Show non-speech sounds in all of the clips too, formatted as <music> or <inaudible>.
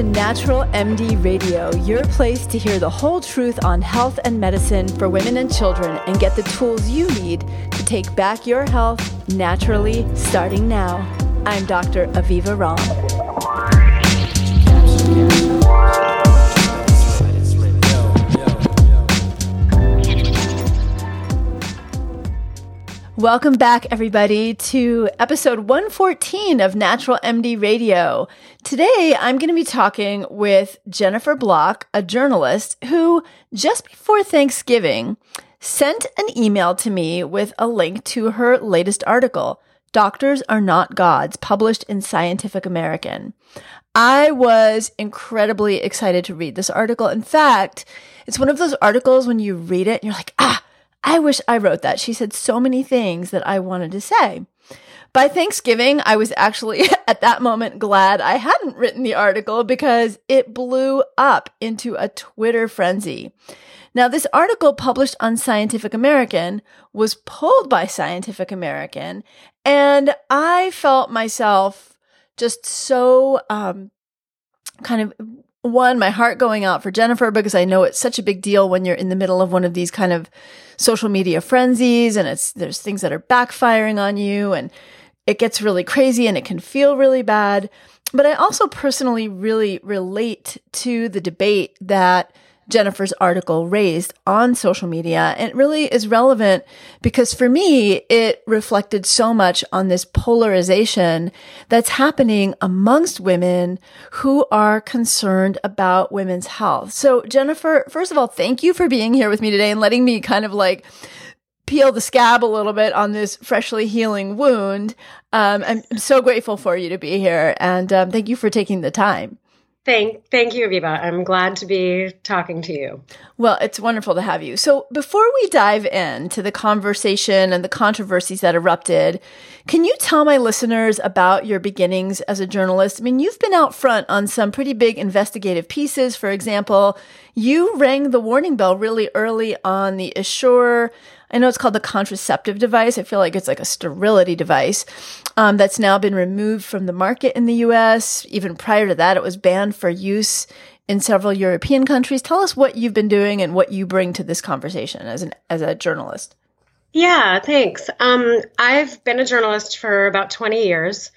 to Natural MD Radio, your place to hear the whole truth on health and medicine for women and children and get the tools you need to take back your health naturally starting now. I'm Dr. Aviva Romm. Welcome back, everybody, to episode 114 of Natural MD Radio. Today, I'm going to be talking with Jennifer Block, a journalist who, just before Thanksgiving, sent an email to me with a link to her latest article, Doctors Are Not Gods, published in Scientific American. I was incredibly excited to read this article. In fact, it's one of those articles when you read it and you're like, ah, I wish I wrote that. She said so many things that I wanted to say. By Thanksgiving, I was actually <laughs> at that moment glad I hadn't written the article because it blew up into a Twitter frenzy. Now, this article published on Scientific American was pulled by Scientific American, and I felt myself just so um, kind of one, my heart going out for Jennifer because I know it's such a big deal when you're in the middle of one of these kind of social media frenzies and it's there's things that are backfiring on you and it gets really crazy and it can feel really bad. But I also personally really relate to the debate that Jennifer's article raised on social media. And it really is relevant because for me, it reflected so much on this polarization that's happening amongst women who are concerned about women's health. So Jennifer, first of all, thank you for being here with me today and letting me kind of like peel the scab a little bit on this freshly healing wound. Um, I'm, so grateful for you to be here and um, thank you for taking the time. Thank, thank you, Aviva. I'm glad to be talking to you. Well, it's wonderful to have you. So, before we dive into the conversation and the controversies that erupted, can you tell my listeners about your beginnings as a journalist? I mean, you've been out front on some pretty big investigative pieces. For example, you rang the warning bell really early on the Essure I know it's called the contraceptive device. I feel like it's like a sterility device um, that's now been removed from the market in the US. Even prior to that, it was banned for use in several European countries. Tell us what you've been doing and what you bring to this conversation as an as a journalist. Yeah, thanks. Um, I've been a journalist for about 20 years.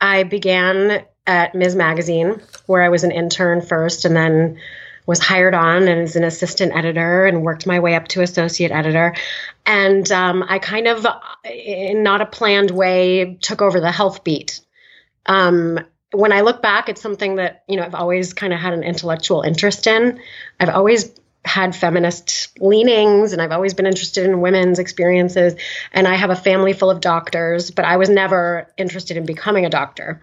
I began at Ms. Magazine, where I was an intern first, and then was hired on as an assistant editor and worked my way up to associate editor. And um, I kind of, in not a planned way, took over the health beat. Um, when I look back, it's something that you know I've always kind of had an intellectual interest in. I've always had feminist leanings and I've always been interested in women's experiences. And I have a family full of doctors, but I was never interested in becoming a doctor.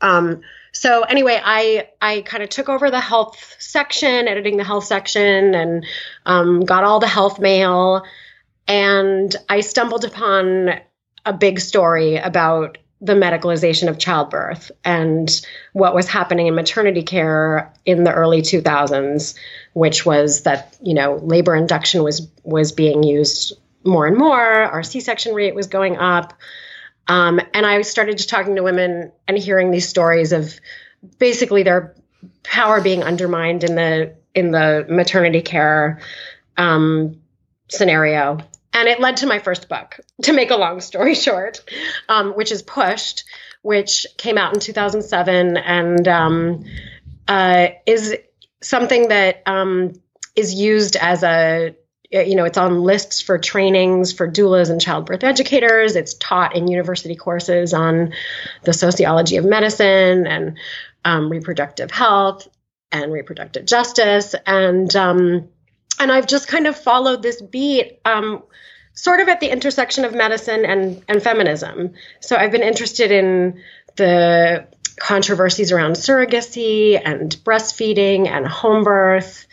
Um, so anyway, I I kind of took over the health section, editing the health section, and um, got all the health mail. And I stumbled upon a big story about the medicalization of childbirth and what was happening in maternity care in the early 2000s, which was that you know labor induction was was being used more and more. Our C-section rate was going up. Um, and I started talking to women and hearing these stories of basically their power being undermined in the in the maternity care um, scenario. And it led to my first book, <laughs> to make a long story short, um, which is Pushed, which came out in 2007 and um, uh, is something that um, is used as a you know, it's on lists for trainings for doulas and childbirth educators. It's taught in university courses on the sociology of medicine and um, reproductive health and reproductive justice. And um, and I've just kind of followed this beat, um, sort of at the intersection of medicine and and feminism. So I've been interested in the controversies around surrogacy and breastfeeding and home birth.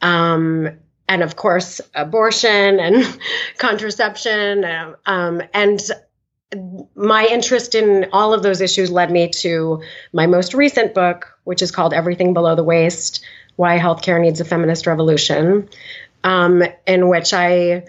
Um, and of course abortion and <laughs> contraception um, and my interest in all of those issues led me to my most recent book which is called everything below the waist why healthcare needs a feminist revolution um, in which i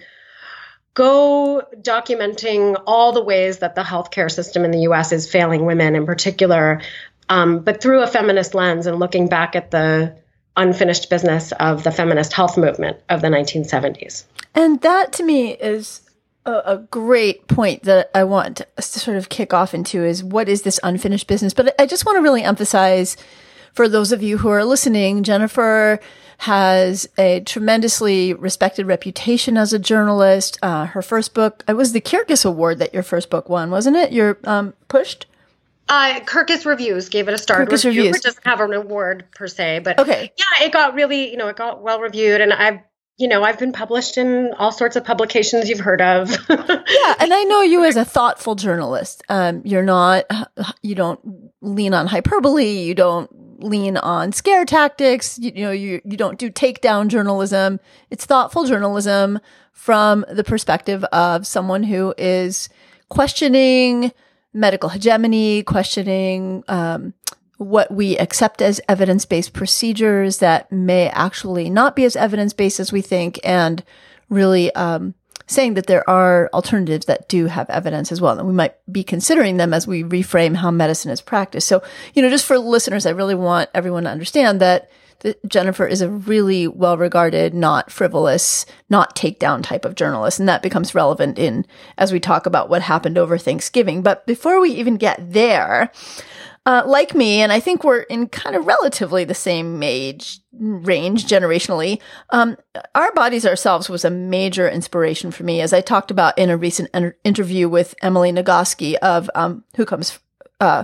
go documenting all the ways that the healthcare system in the us is failing women in particular um, but through a feminist lens and looking back at the unfinished business of the feminist health movement of the 1970s. And that to me is a, a, great point that I want to sort of kick off into is what is this unfinished business? But I just want to really emphasize for those of you who are listening, Jennifer has a tremendously respected reputation as a journalist. Uh, her first book, it was the Kirkus Award that your first book won, wasn't it? You're um, pushed. Uh, Kirkus Reviews gave it a star Kirkus review. Reviews. It doesn't have an award per se, but okay. yeah, it got really, you know, it got well reviewed, and I've you know, I've been published in all sorts of publications you've heard of. <laughs> yeah, and I know you as a thoughtful journalist. Um, you're not, <sighs> you don't lean on hyperbole. You don't lean on scare tactics. You, you know, you you don't do takedown journalism. It's thoughtful journalism from the perspective of someone who is questioning medical hegemony, questioning um, what we accept as evidence based procedures that may actually not be as evidence based as we think, and really um, saying that there are alternatives that do have evidence as well. And we might be considering them as we reframe how medicine is practiced. So, you know, just for listeners, I really want everyone to understand that. Jennifer is a really well regarded, not frivolous, not takedown type of journalist. And that becomes relevant in as we talk about what happened over Thanksgiving. But before we even get there, uh, like me, and I think we're in kind of relatively the same age range generationally. Um, Our Bodies Ourselves was a major inspiration for me, as I talked about in a recent en- interview with Emily Nagoski of um, Who Comes. Uh,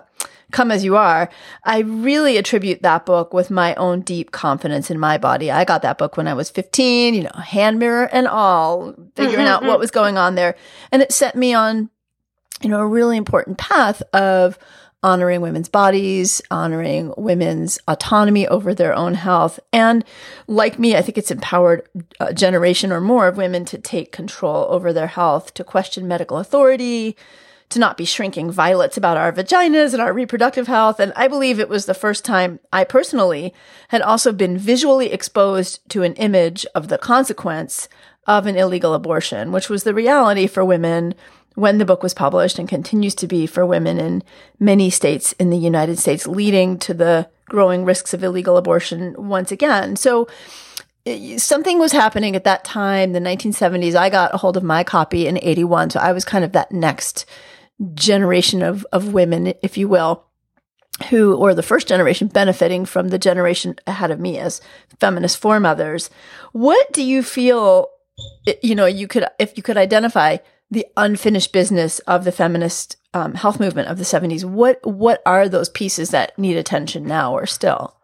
Come As You Are, I really attribute that book with my own deep confidence in my body. I got that book when I was 15, you know, hand mirror and all, figuring mm-hmm. out what was going on there. And it set me on, you know, a really important path of honoring women's bodies, honoring women's autonomy over their own health. And like me, I think it's empowered a generation or more of women to take control over their health, to question medical authority, to not be shrinking violets about our vaginas and our reproductive health. And I believe it was the first time I personally had also been visually exposed to an image of the consequence of an illegal abortion, which was the reality for women when the book was published and continues to be for women in many states in the United States, leading to the growing risks of illegal abortion once again. So eh, something was happening at that time, the 1970s. I got a hold of my copy in 81. So I was kind of that next generation of, of women, if you will, who, or the first generation benefiting from the generation ahead of me as feminist foremothers. What do you feel, you know, you could, if you could identify the unfinished business of the feminist um, health movement of the 70s what what are those pieces that need attention now or still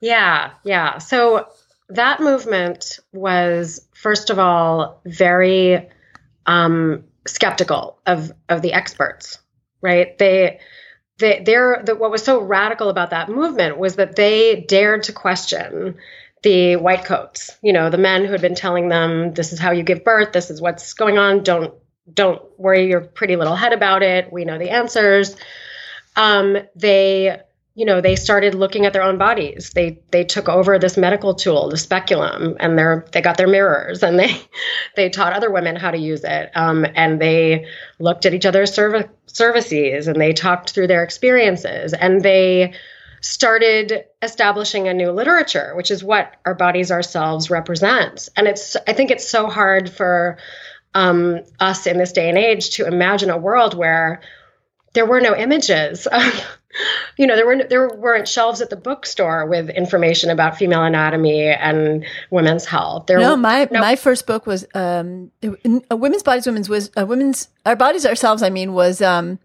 yeah yeah so that movement was first of all very um, skeptical of of the experts right they they they're the, what was so radical about that movement was that they dared to question the white coats, you know, the men who had been telling them, this is how you give birth, this is what's going on, don't don't worry your pretty little head about it. We know the answers. Um, they, you know, they started looking at their own bodies. They they took over this medical tool, the speculum, and they're they got their mirrors and they <laughs> they taught other women how to use it. Um, and they looked at each other's serv- cervices and they talked through their experiences and they started establishing a new literature, which is what our bodies ourselves represents. And it's, I think it's so hard for um, us in this day and age to imagine a world where there were no images. <laughs> you know, there were there weren't shelves at the bookstore with information about female anatomy and women's health. There no, my no- my first book was um, a women's bodies, women's was uh, women's our bodies ourselves. I mean, was um,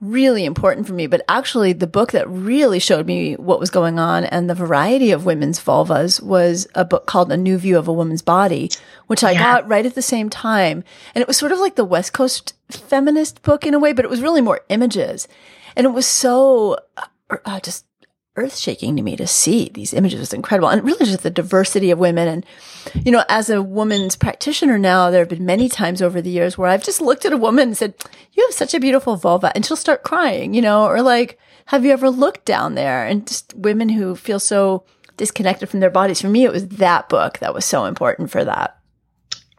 really important for me. But actually, the book that really showed me what was going on and the variety of women's vulvas was a book called A New View of a Woman's Body, which I yeah. got right at the same time. And it was sort of like the West Coast feminist book in a way, but it was really more images. And it was so uh, uh just earth shaking to me to see these images. It was incredible. And really just the diversity of women. And, you know, as a woman's practitioner now, there have been many times over the years where I've just looked at a woman and said, you have such a beautiful vulva. And she'll start crying, you know, or like, have you ever looked down there? And just women who feel so disconnected from their bodies. For me, it was that book that was so important for that.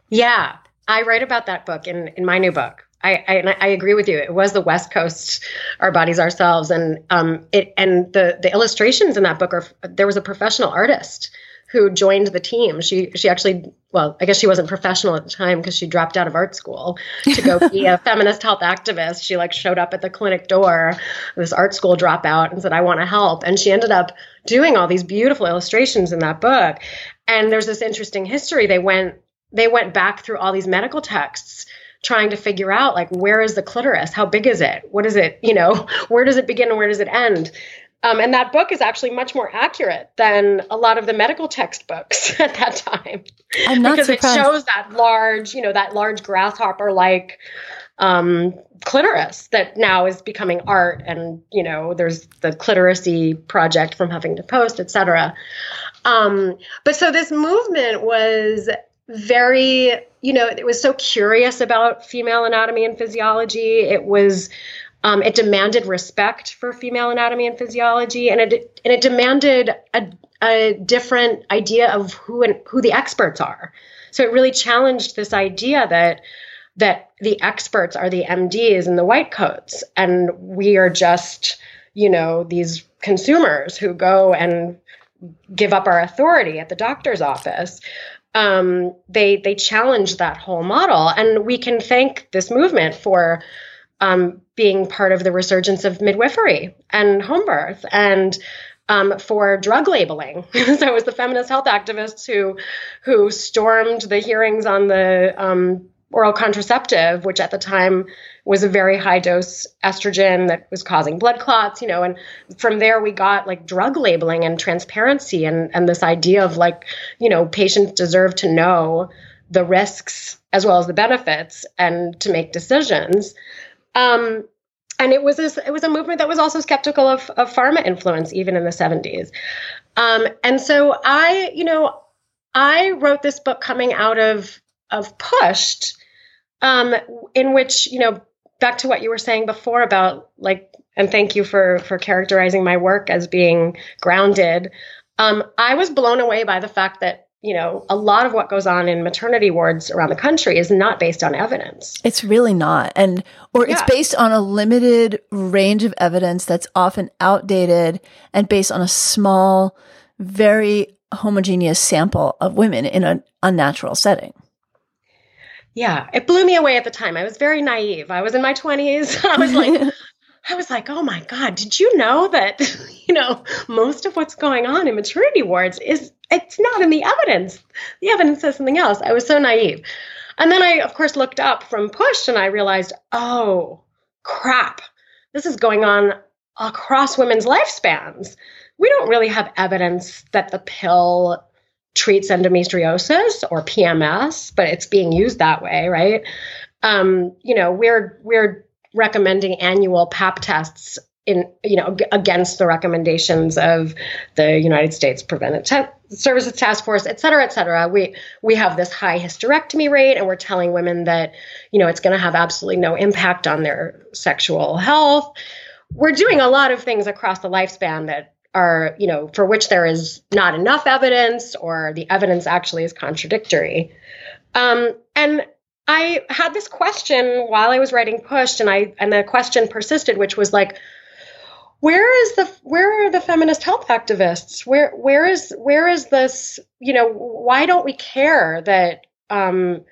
Yeah. I write about that book in, in my new book. I, I, I agree with you. It was the West Coast, our bodies, ourselves, and um, it and the the illustrations in that book are. There was a professional artist who joined the team. She she actually well, I guess she wasn't professional at the time because she dropped out of art school to go be a <laughs> feminist health activist. She like showed up at the clinic door, this art school dropout, and said, "I want to help." And she ended up doing all these beautiful illustrations in that book. And there's this interesting history. They went they went back through all these medical texts trying to figure out like where is the clitoris? How big is it? What is it you know <laughs> where does it begin and where does it end? Um, and that book is actually much more accurate than a lot of the medical textbooks <laughs> at that time. I'm not because surprised. it shows that large you know that large grasshopper like um, clitoris that now is becoming art and you know there's the clitorissy project from huffington post etc um, but so this movement was very you know it was so curious about female anatomy and physiology. It was um, it demanded respect for female anatomy and physiology and it and it demanded a, a different idea of who and who the experts are. So it really challenged this idea that that the experts are the MDs and the white coats and we are just you know these consumers who go and give up our authority at the doctor's office um, they they challenge that whole model, and we can thank this movement for um, being part of the resurgence of midwifery and home birth and um, for drug labeling. <laughs> so it was the feminist health activists who who stormed the hearings on the um, oral contraceptive, which at the time was a very high dose estrogen that was causing blood clots, you know, and from there we got like drug labeling and transparency and and this idea of like, you know, patients deserve to know the risks as well as the benefits and to make decisions. Um, and it was this, it was a movement that was also skeptical of, of pharma influence even in the 70s. Um, and so I, you know, I wrote this book coming out of of pushed um, in which you know back to what you were saying before about like and thank you for for characterizing my work as being grounded. Um, i was blown away by the fact that you know a lot of what goes on in maternity wards around the country is not based on evidence. It's really not. And or yeah. it's based on a limited range of evidence that's often outdated and based on a small very homogeneous sample of women in an unnatural setting yeah, it blew me away at the time. I was very naive. I was in my 20s. <laughs> I was like, <laughs> I was like, oh my God, did you know that, <laughs> you know, most of what's going on in maternity wards is, it's not in the evidence. The evidence says something else. I was so naive. And then I, of course, looked up from Push and I realized, oh, crap, this is going on across women's lifespans. We don't really have evidence that the pill treats endometriosis or PMS, but it's being used that way, right? Um, you know, we're we're recommending annual pap tests in you know against the recommendations of the United States Preventive Services Task Force, et cetera, et cetera. We we have this high hysterectomy rate, and we're telling women that you know it's going to have absolutely no impact on their sexual health. We're doing a lot of things across the lifespan that are, you know, for which there is not enough evidence or the evidence actually is contradictory. Um, and I had this question while I was writing Pushed, and I and the question persisted, which was like, where is the where are the feminist health activists? Where where is where is this? You know, why don't we care that um,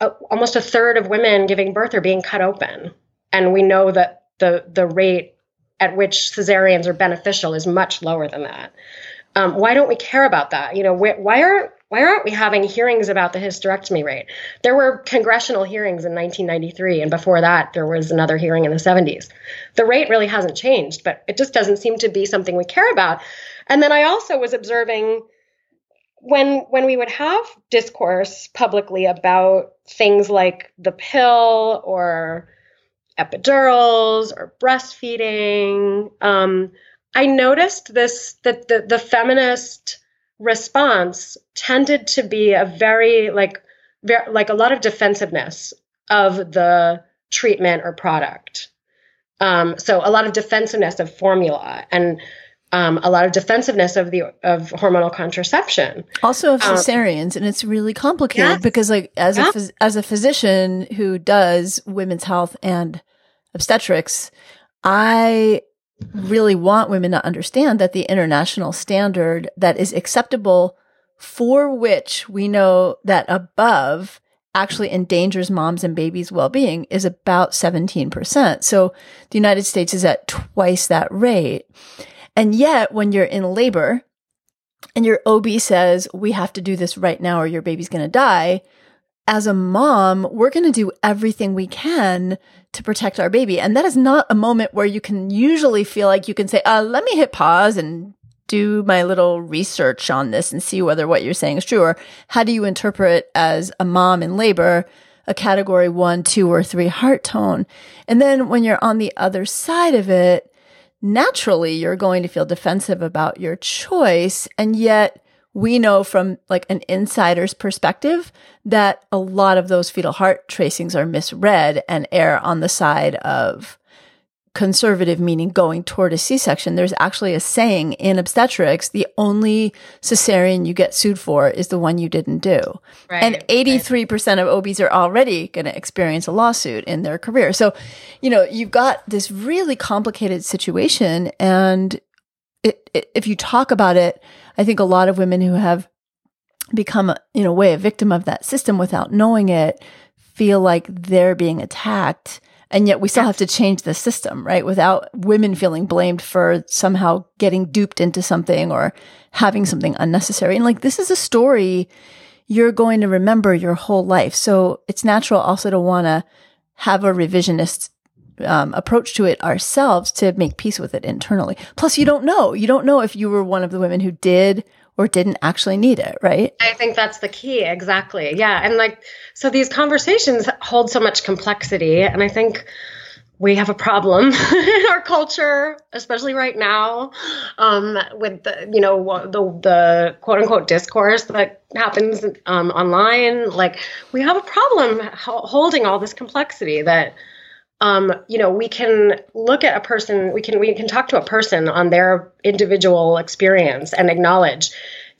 a, almost a third of women giving birth are being cut open, and we know that the the rate at which cesareans are beneficial is much lower than that. Um, why don't we care about that? You know, wh- why are why aren't we having hearings about the hysterectomy rate? There were congressional hearings in 1993, and before that, there was another hearing in the 70s. The rate really hasn't changed, but it just doesn't seem to be something we care about. And then I also was observing when when we would have discourse publicly about things like the pill or epidurals or breastfeeding. Um, I noticed this that the, the feminist response tended to be a very like very, like a lot of defensiveness of the treatment or product. Um, so a lot of defensiveness of formula and um, a lot of defensiveness of the of hormonal contraception. Also of um, cesareans, um, and it's really complicated yes. because, like, as yeah. a as a physician who does women's health and obstetrics, I really want women to understand that the international standard that is acceptable for which we know that above actually endangers moms and babies' well-being is about 17%. So the United States is at twice that rate. And yet when you're in labor and your OB says, we have to do this right now or your baby's going to die, as a mom, we're going to do everything we can to protect our baby. And that is not a moment where you can usually feel like you can say, uh, let me hit pause and do my little research on this and see whether what you're saying is true. Or how do you interpret as a mom in labor a category one, two, or three heart tone? And then when you're on the other side of it, naturally you're going to feel defensive about your choice. And yet we know from like an insider's perspective that a lot of those fetal heart tracings are misread and err on the side of conservative, meaning going toward a C section, there's actually a saying in obstetrics the only cesarean you get sued for is the one you didn't do. Right, and 83% right. of OBs are already going to experience a lawsuit in their career. So, you know, you've got this really complicated situation. And it, it, if you talk about it, I think a lot of women who have become, in a way, a victim of that system without knowing it feel like they're being attacked and yet we still have to change the system, right? Without women feeling blamed for somehow getting duped into something or having something unnecessary. And like, this is a story you're going to remember your whole life. So it's natural also to want to have a revisionist um, approach to it ourselves to make peace with it internally. Plus, you don't know. You don't know if you were one of the women who did or didn't actually need it, right? I think that's the key. Exactly. Yeah. And like, so these conversations hold so much complexity. And I think we have a problem <laughs> in our culture, especially right now, um, with the, you know, the, the quote unquote discourse that happens um, online. Like, we have a problem holding all this complexity that, um, you know, we can look at a person, we can we can talk to a person on their individual experience and acknowledge,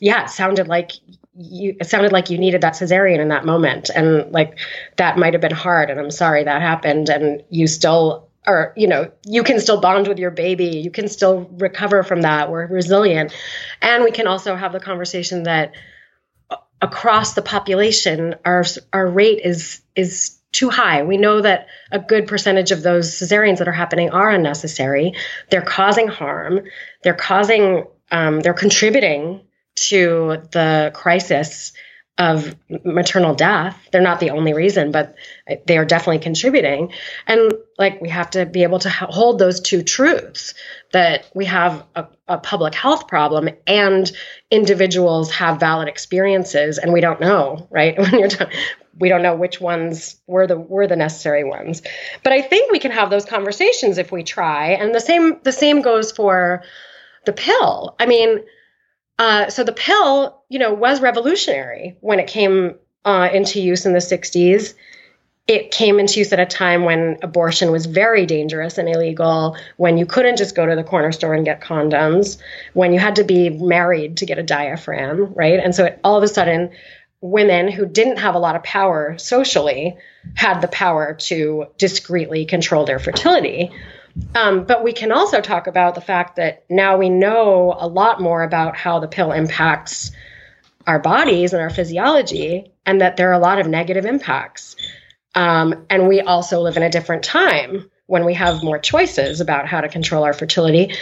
yeah, it sounded like you it sounded like you needed that cesarean in that moment. And like that might have been hard. And I'm sorry that happened. And you still are, you know, you can still bond with your baby. You can still recover from that. We're resilient. And we can also have the conversation that across the population, our our rate is is too high. We know that a good percentage of those cesareans that are happening are unnecessary. They're causing harm. They're causing, um, they're contributing to the crisis of maternal death. They're not the only reason, but they are definitely contributing. And like we have to be able to hold those two truths that we have a, a public health problem and individuals have valid experiences and we don't know, right? <laughs> When you're we don't know which ones were the were the necessary ones. But i think we can have those conversations if we try and the same the same goes for the pill. I mean uh, so the pill you know was revolutionary when it came uh, into use in the 60s it came into use at a time when abortion was very dangerous and illegal, when you couldn't just go to the corner store and get condoms, when you had to be married to get a diaphragm, right? And so it, all of a sudden, women who didn't have a lot of power socially had the power to discreetly control their fertility. Um, but we can also talk about the fact that now we know a lot more about how the pill impacts our bodies and our physiology, and that there are a lot of negative impacts. Um, and we also live in a different time when we have more choices about how to control our fertility,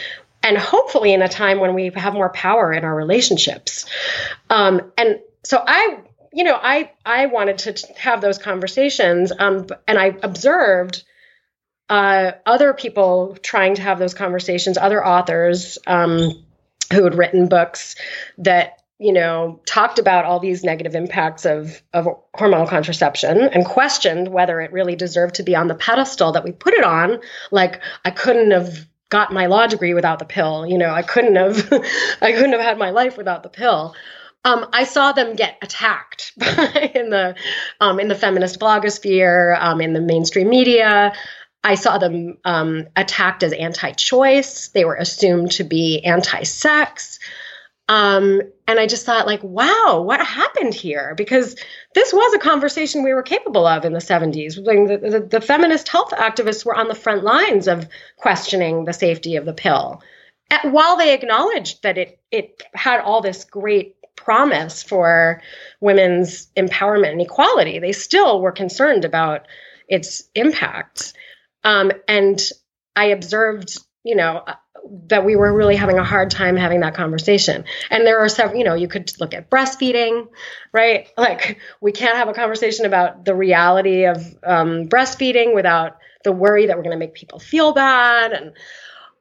and hopefully in a time when we have more power in our relationships. Um, and so I you know, I I wanted to have those conversations, um, and I observed uh, other people trying to have those conversations, other authors um, who had written books that you know talked about all these negative impacts of of hormonal contraception and questioned whether it really deserved to be on the pedestal that we put it on. Like I couldn't have got my law degree without the pill. You know, I couldn't have <laughs> I couldn't have had my life without the pill um, I saw them get attacked <laughs> in the um, in the feminist blogosphere, um, in the mainstream media. I saw them um, attacked as anti choice. They were assumed to be anti sex. Um, and I just thought, like, wow, what happened here? Because this was a conversation we were capable of in the 70s. the, the, the feminist health activists were on the front lines of questioning the safety of the pill. While they acknowledged that it, it had all this great promise for women's empowerment and equality, they still were concerned about its impacts. Um, and I observed, you know, that we were really having a hard time having that conversation. And there are several, you know, you could look at breastfeeding, right? <laughs> Like we can't have a conversation about the reality of um, breastfeeding without the worry that we're going to make people feel bad and.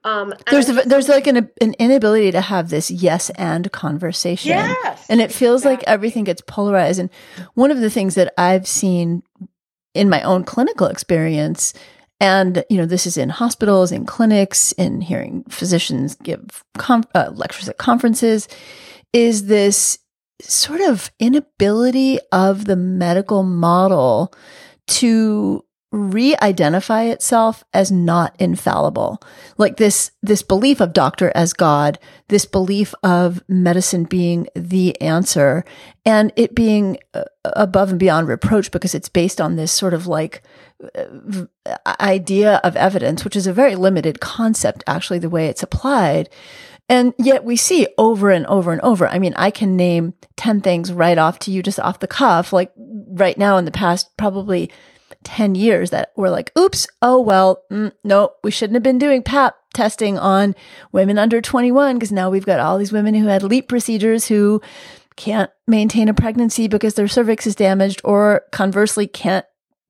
Um, there's a, there's like an, an inability to have this yes and conversation, yes, and it feels exactly. like everything gets polarized. And one of the things that I've seen in my own clinical experience and, you know, this is in hospitals, in clinics, in hearing physicians give uh, lectures at conferences, is this sort of inability of the medical model to re-identify itself as not infallible like this this belief of doctor as god this belief of medicine being the answer and it being uh, above and beyond reproach because it's based on this sort of like uh, idea of evidence which is a very limited concept actually the way it's applied and yet we see over and over and over. I mean, I can name 10 things right off to you just off the cuff, like right now in the past, probably 10 years that were like, oops, oh, well, mm, no, we shouldn't have been doing PAP testing on women under 21 because now we've got all these women who had LEEP procedures who can't maintain a pregnancy because their cervix is damaged or conversely can't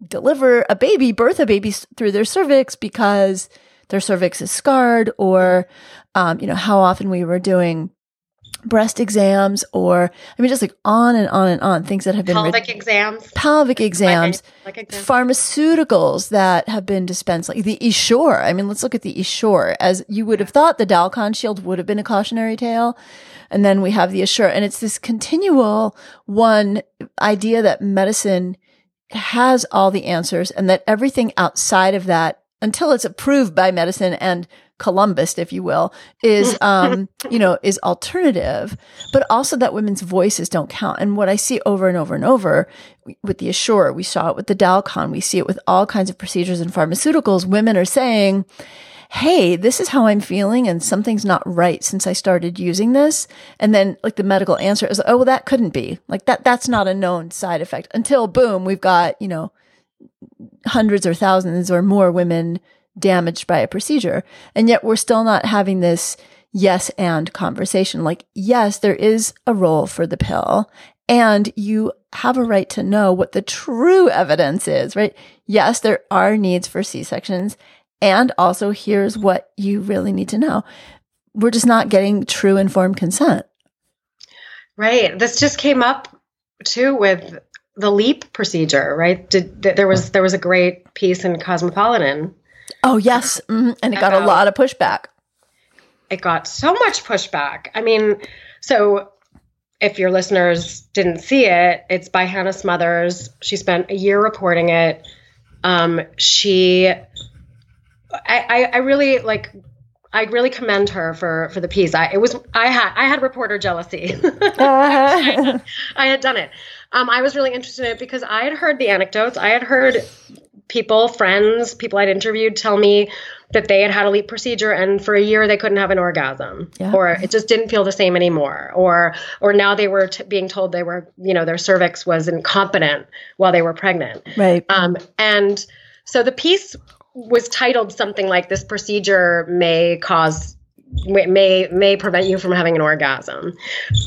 deliver a baby, birth a baby through their cervix because their cervix is scarred or, um, you know, how often we were doing breast exams or I mean just like on and on and on things that have been pelvic re- exams? Pelvic exams. Like, like pharmaceuticals that have been dispensed like the Essure I mean let's look at the Essure as you would have thought the Dalkon shield would have been a cautionary tale. And then we have the Essure and it's this continual one idea that medicine has all the answers and that everything outside of that until it's approved by medicine and Columbus, if you will, is, <laughs> um, you know, is alternative, but also that women's voices don't count. And what I see over and over and over with the Essure, we saw it with the Dalkon, we see it with all kinds of procedures and pharmaceuticals. Women are saying, Hey, this is how I'm feeling and something's not right since I started using this. And then like the medical answer is, Oh, well, that couldn't be like that. That's not a known side effect until boom, we've got, you know, hundreds or thousands or more women damaged by a procedure. And yet we're still not having this yes and conversation. Like, yes, there is a role for the pill and you have a right to know what the true evidence is, right? Yes, there are needs for C-sections. And also here's what you really need to know. We're just not getting true informed consent. Right. This just came up too with the LEEP procedure, right? Did, there was there was a great piece in Cosmopolitan Oh, yes. Mm-hmm. And it got a lot of pushback. It got so much pushback. I mean, so if your listeners didn't see it, it's by Hannah Smothers. She spent a year reporting it. Um, she, I, I, I really like I really commend her for for the piece. I it was I had I had reporter jealousy. <laughs> <laughs> uh-huh. I had done it. Um, I was really interested in it because I had heard the anecdotes. I had heard people, friends, people I'd interviewed tell me that they had had a LEEP procedure and for a year they couldn't have an orgasm. Yeah. or it just didn't feel the same anymore. Or or now they were t- being told they were you know their cervix was incompetent while they were pregnant. Right. Um, and so the piece was titled something like this procedure may cause may may prevent you from having an orgasm.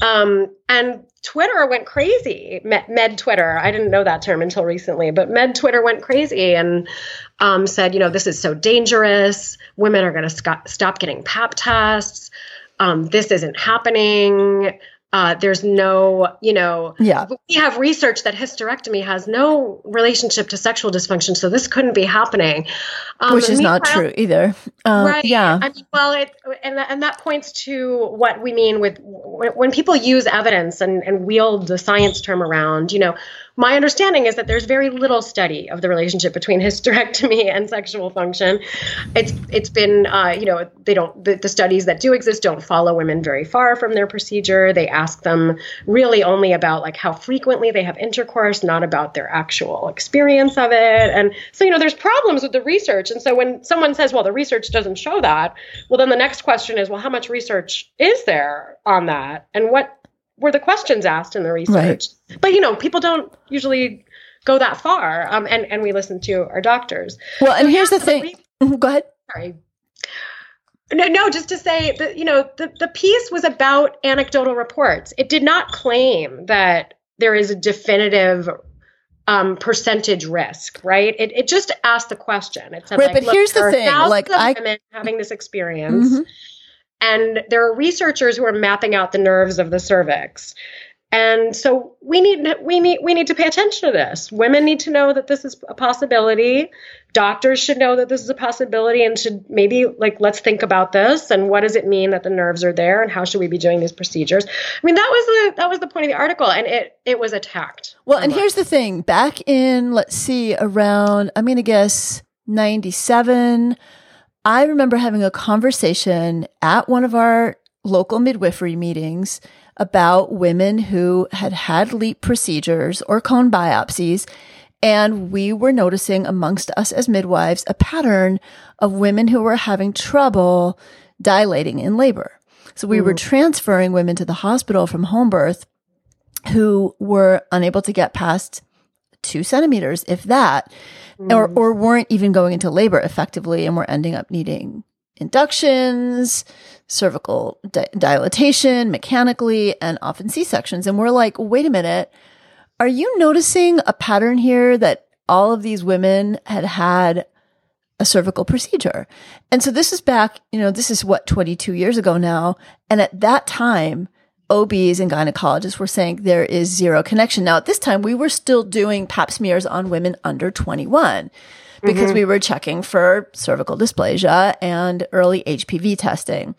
Um, and Twitter went crazy. Med, Twitter. I didn't know that term until recently, but Med Twitter went crazy and um, said, you know, this is so dangerous. Women are going to sc- stop getting pap tests. Um, this isn't happening. Uh, there's no, you know, yeah. we have research that hysterectomy has no relationship to sexual dysfunction, so this couldn't be happening. Um, Which is not true either. Uh, right. Yeah. I mean, well, it, and, and that points to what we mean with when, when people use evidence and, and wield the science term around, you know, my understanding is that there's very little study of the relationship between <laughs> hysterectomy and sexual function. It's it's been uh, you know they don't the, the studies that do exist don't follow women very far from their procedure. They ask them really only about like how frequently they have intercourse, not about their actual experience of it. And so you know there's problems with the research. And so when someone says, well, the research doesn't show that, well then the next question is, well, how much research is there on that, and what were the questions asked in the research. Right. But you know, people don't usually go that far. Um, and and we listen to our doctors. Well, and so here's the thing. Re- go ahead. Sorry. No, no, just to say that, you know, the, the piece was about anecdotal reports. It did not claim that there is a definitive um, percentage risk, right? It, it just asked the question. It said, right, like, but here's the thing, like I having this experience, mm-hmm. And there are researchers who are mapping out the nerves of the cervix. And so we need we need we need to pay attention to this. Women need to know that this is a possibility. Doctors should know that this is a possibility and should maybe like let's think about this and what does it mean that the nerves are there and how should we be doing these procedures? I mean that was the that was the point of the article and it it was attacked. Well, and here's the thing. Back in let's see around I'm going to guess 97 I remember having a conversation at one of our local midwifery meetings about women who had had LEEP procedures or cone biopsies. And we were noticing amongst us as midwives a pattern of women who were having trouble dilating in labor. So we mm. were transferring women to the hospital from home birth who were unable to get past two centimeters, if that mm. or, or weren't even going into labor effectively and were ending up needing inductions, cervical di- dilatation mechanically, and often C sections. And we're like, wait a minute, are you noticing a pattern here that all of these women had had a cervical procedure? And so this is back, you know, this is what, 22 years ago now. And at that time, OBs and gynecologists were saying there is zero connection. Now, at this time, we were still doing pap smears on women under 21 because mm-hmm. we were checking for cervical dysplasia and early HPV testing.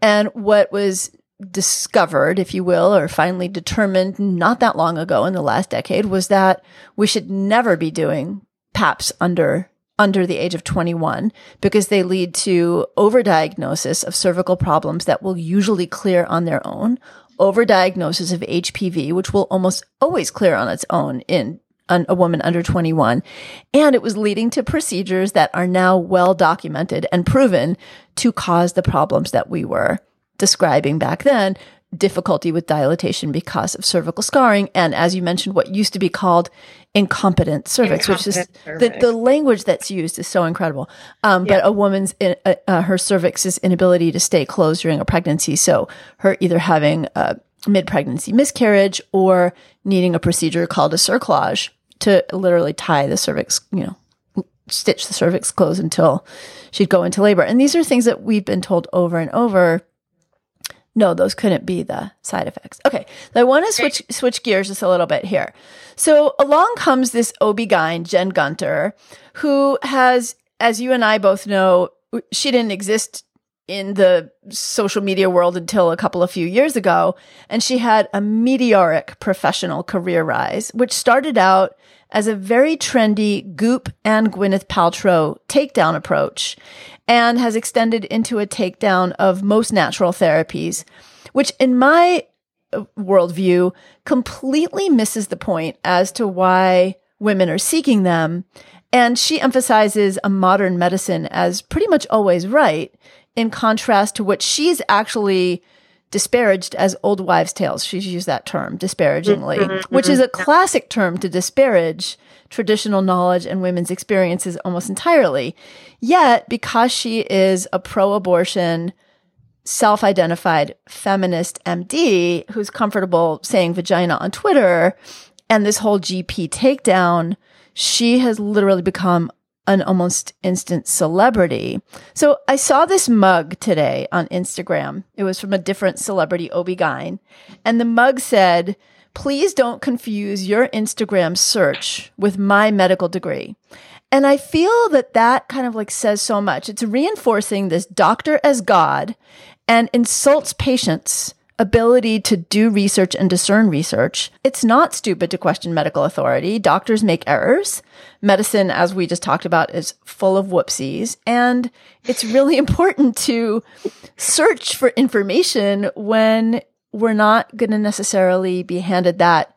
And what was discovered, if you will, or finally determined not that long ago in the last decade was that we should never be doing PAPs under under the age of 21 because they lead to overdiagnosis of cervical problems that will usually clear on their own overdiagnosis of HPV, which will almost always clear on its own in a woman under 21. And it was leading to procedures that are now well documented and proven to cause the problems that we were describing back then difficulty with dilatation because of cervical scarring. And as you mentioned, what used to be called incompetent cervix, incompetent which is cervix. The, the language that's used is so incredible. Um, yeah. But a woman's, in, uh, uh, her cervix's inability to stay closed during a pregnancy. So her either having a mid pregnancy miscarriage or needing a procedure called a cerclage to literally tie the cervix, you know, stitch the cervix closed until she'd go into labor. And these are things that we've been told over and over no, those couldn't be the side effects. Okay. I want to switch, switch gears just a little bit here. So along comes this OB-GYN, Jen Gunter, who has, as you and I both know, she didn't exist in the social media world until a couple of few years ago. And she had a meteoric professional career rise, which started out as a very trendy Goop and Gwyneth Paltrow takedown approach and has extended into a takedown of most natural therapies, which in my uh, worldview completely misses the point as to why women are seeking them. And she emphasizes a modern medicine as pretty much always right, in contrast to what she's actually disparaged as old wives' tales. She's used that term disparagingly, mm-hmm, which is a mm-hmm. classic term to disparage traditional knowledge and women's experiences almost entirely. Yet, because she is a pro abortion, self identified feminist MD who's comfortable saying vagina on Twitter and this whole GP takedown, she has literally become an almost instant celebrity. So I saw this mug today on Instagram. It was from a different celebrity OB-GYN. And the mug said, please don't confuse your Instagram search with my medical degree. And I feel that that kind of like says so much. It's reinforcing this doctor as God and insults patients ability to do research and discern research. It's not stupid to question medical authority. Doctors make errors. Medicine, as we just talked about, is full of whoopsies. And it's really <laughs> important to search for information when we're not going to necessarily be handed that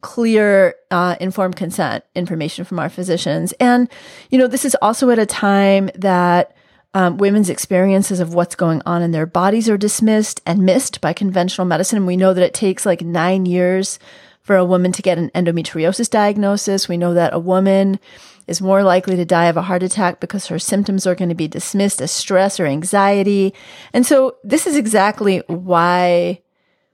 clear, uh, informed consent information from our physicians. And, you know, this is also at a time that um, women's experiences of what's going on in their bodies are dismissed and missed by conventional medicine. And we know that it takes like nine years for a woman to get an endometriosis diagnosis. We know that a woman is more likely to die of a heart attack because her symptoms are going to be dismissed as stress or anxiety. And so this is exactly why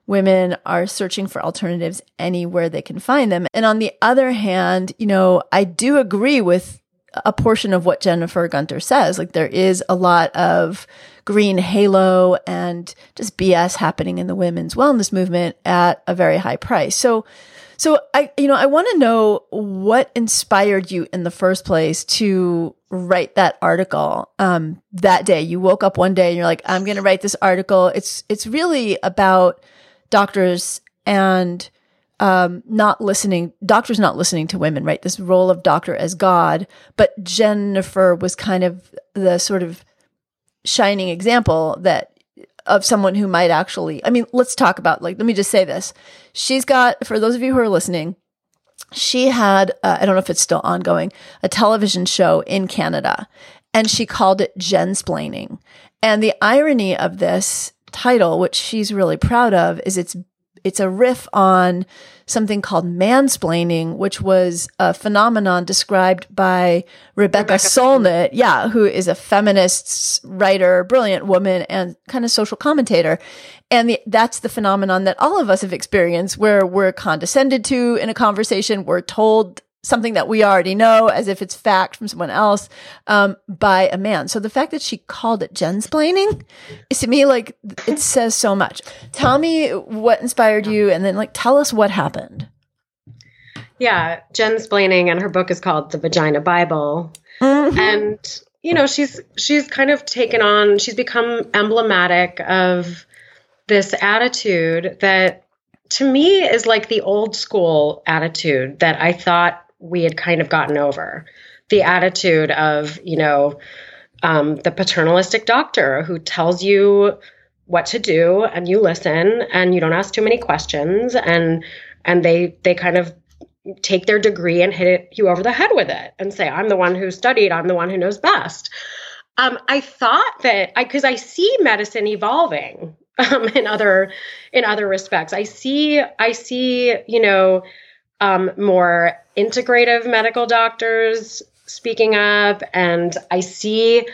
women are searching for alternatives anywhere they can find them. And on the other hand, you know, I do agree with a portion of what Jennifer Gunter says. Like there is a lot of green halo and just BS happening in the women's wellness movement at a very high price. So, so I, you know, I want to know what inspired you in the first place to write that article um, that day. You woke up one day and you're like, I'm going to write this article. It's it's really about doctors and um, not listening, doctors not listening to women, right? This role of doctor as God. But Jennifer was kind of the sort of shining example that of someone who might actually, I mean, let's talk about, like, let me just say this. She's got, for those of you who are listening, she had, uh, I don't know if it's still ongoing, a television show in Canada, and she called it Jensplaining. And the irony of this title, which she's really proud of, is it's it's a riff on something called mansplaining, which was a phenomenon described by Rebecca, Rebecca Solnit, yeah, who is a feminist writer, brilliant woman, and kind of social commentator. And the, that's the phenomenon that all of us have experienced where we're condescended to in a conversation. We're told something that we already know as if it's fact from someone else um, by a man. So the fact that she called it jensplaining is to me like it says so much. Tell me what inspired you, and then like tell us what happened. Yeah, jensplaining, and her book is called The Vagina Bible, mm-hmm. and you know she's she's kind of taken on. She's become emblematic of this attitude that to me is like the old school attitude that I thought we had kind of gotten over. The attitude of, you know, um, the paternalistic doctor who tells you what to do and you listen and you don't ask too many questions and and they they kind of take their degree and hit it, you over the head with it and say i'm the one who studied. I'm the one who knows best. Um, i thought that i because i see medicine evolving <laughs> um, in other in other respects. I see i see you know um, more integrative medical doctors speaking up, and I see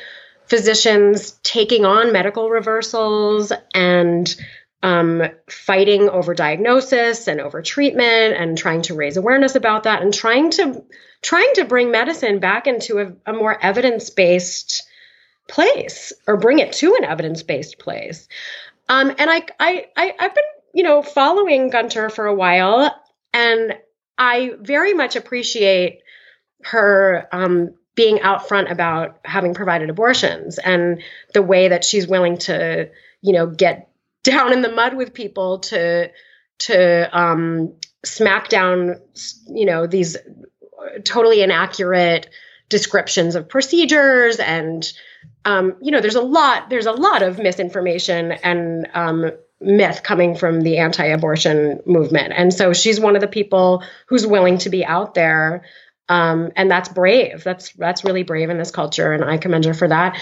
physicians taking on medical reversals and um, fighting over diagnosis and over treatment and trying to raise awareness about that and trying to trying to bring medicine back into a, a more evidence-based place or bring it to an evidence-based place. Um, and I, I i i've been you know following gunter for a while and I very much appreciate her um, being out front about having provided abortions and the way that she's willing to, you know, get <laughs> down in the mud with people to to um, smack down, you know, these totally inaccurate descriptions of procedures and um, you know there's a lot there's a lot of misinformation and um, myth coming from the anti-abortion movement. And so she's one of the people who's willing to be out there um, and that's brave. That's that's really brave in this culture and i commend her for that.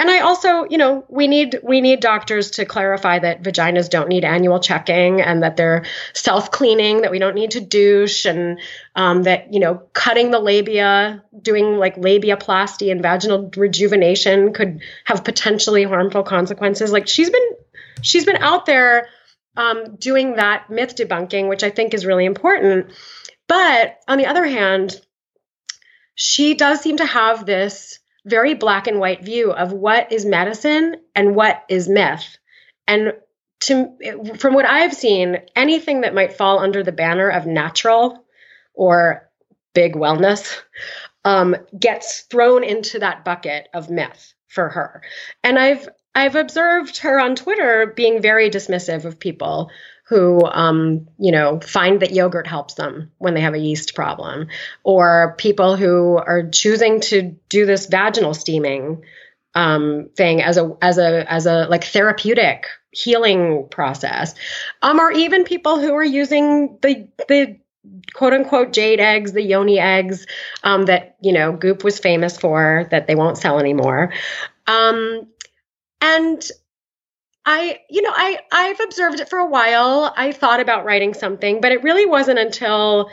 And i also you know we need we need doctors to clarify that vaginas don't need annual checking and that they're self-cleaning that we don't need to douche and um, that you know cutting the labia doing like labiaplasty and vaginal rejuvenation could have potentially harmful consequences. Like she's been she's been out there um, doing that myth debunking, which I think is really important. But on the other hand, she does seem to have this very black and white view of what is medicine and what is myth. And to from what I've seen, anything that might fall under the banner of natural or big wellness um, gets thrown into that bucket of myth for her. And I've I've observed her on Twitter being very dismissive of people who, um, you know, find that yogurt helps them when they have a yeast problem, or people who are choosing to do this vaginal steaming um, thing as a as a as a like therapeutic healing process, um, or even people who are using the the quote unquote jade eggs, the yoni eggs um, that you know Goop was famous for that they won't sell anymore. Um, and I, you know, I I've observed it for a while. I thought about writing something, but it really wasn't until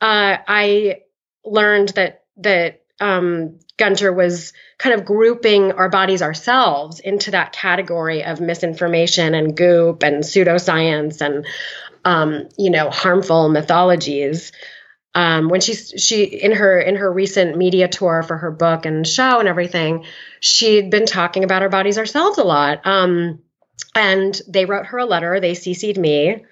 uh, I learned that that um, Gunter was kind of grouping our bodies ourselves into that category of misinformation and goop and pseudoscience and um, you know harmful mythologies. Um, when she she in her in her recent media tour for her book and show and everything, she'd been talking about our bodies ourselves a lot. Um, and they wrote her a letter. They cc'd me,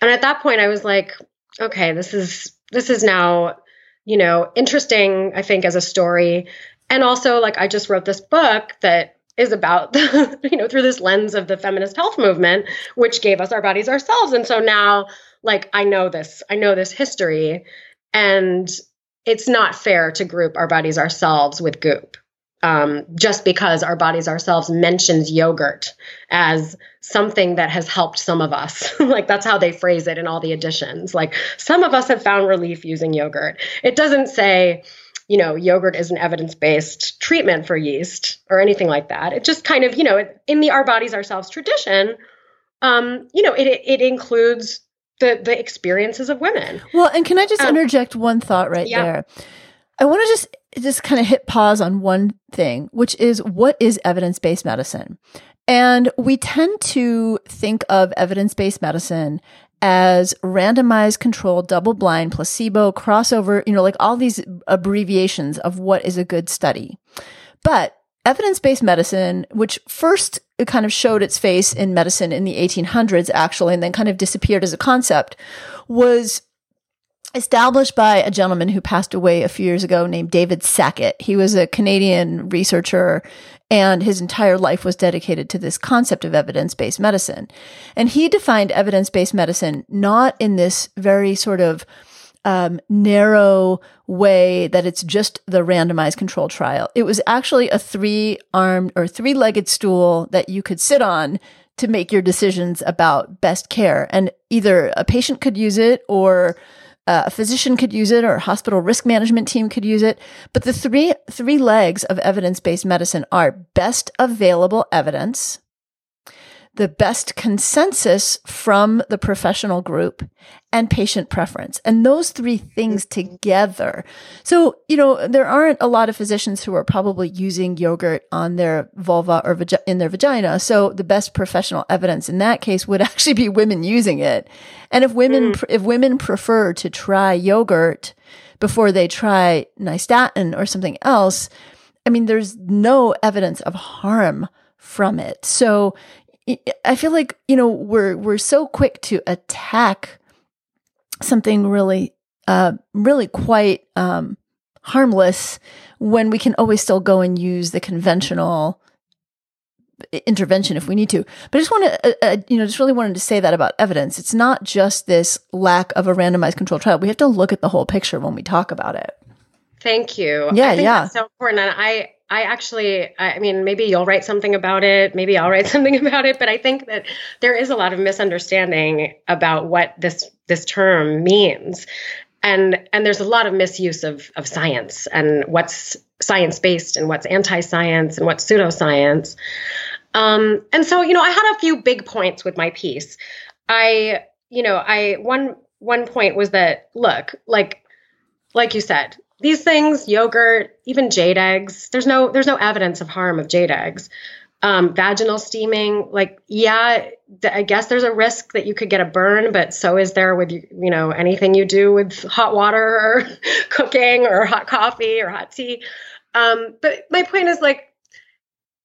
and at that point, I was like, okay, this is this is now, you know, interesting. I think as a story, and also like I just wrote this book that is about <laughs> the, you know through this lens of the feminist health movement which gave us our bodies ourselves and so now like i know this i know this history and it's not fair to group our bodies ourselves with goop um, just because our bodies ourselves mentions yogurt as something that has helped some of us. <laughs> like that's how they phrase it in all the editions. Like some of us have found relief using yogurt. It doesn't say, you know, yogurt is an evidence based treatment for yeast or anything like that. It just kind of, you know, in the our bodies ourselves tradition, um, you know, it, it includes the the experiences of women. Well, and can I just um, interject one thought right yeah. there? I want to just just kind of hit pause on one thing, which is what is evidence based medicine? And we tend to think of evidence based medicine as randomized controlled double blind placebo crossover, you know, like all these abbreviations of what is a good study. But evidence based medicine, which first kind of showed its face in medicine in the 1800s, actually, and then kind of disappeared as a concept, was established by a gentleman who passed away a few years ago named David Sackett. He was a Canadian researcher and his entire life was dedicated to this concept of evidence based medicine. And he defined evidence based medicine not in this very sort of um, narrow way that it's just the randomized control trial. It was actually a three armed or three legged stool that you could sit on to make your decisions about best care. And either a patient could use it or uh, a physician could use it or a hospital risk management team could use it. But the three, three legs of evidence based medicine are best available evidence, the best consensus from the professional group and patient preference. And those three things together. So, you know, there aren't a lot of physicians who are probably using yogurt on their vulva or vagi- in their vagina. So the best professional evidence in that case would <laughs> actually be women using it. And if women, mm. if women prefer to try yogurt before they try nystatin or something else, I mean, there's no evidence of harm from it. So I feel like, you know, we're, we're so quick to attack something really, uh, really quite, um, harmless when we can always still go and use the conventional intervention if we need to. But I just want to, uh, uh, you know, just really wanted to say that about evidence. It's not just this lack of a randomized controlled trial. We have to look at the whole picture when we talk about it. Thank you. Yeah, yeah. so important. And I, I actually, I mean, maybe you'll write something about it. Maybe I'll write <laughs> something about it. But I think that there is a lot of misunderstanding about what this this term means, and and there's a lot of misuse of of science and what's science based and what's anti science and what's pseudoscience. Um, and so, you know, I had a few big points with my piece. I, you know, I one one point was that look, like like you said, these things, yogurt, even jade eggs, there's no there's no evidence of harm of jade eggs. Um, vaginal steaming, like yeah, I guess there's a risk that you could get a burn, but so is there with you know anything you do with hot water or <laughs> cooking or hot coffee or hot tea. Um, but my point is like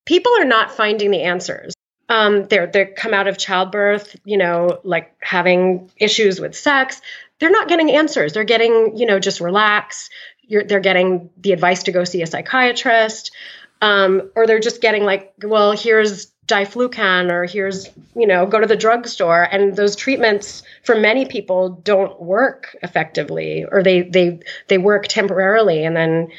people are not finding the answers. Um, they're they come out of childbirth, you know, like having issues with sex. They're not getting answers. They're getting, you know, just relax they're getting the advice to go see a psychiatrist, um, or they're just getting like, well, here's diflucan, or here's you know, go to the drugstore, and those treatments for many people don't work effectively, or they they they work temporarily, and then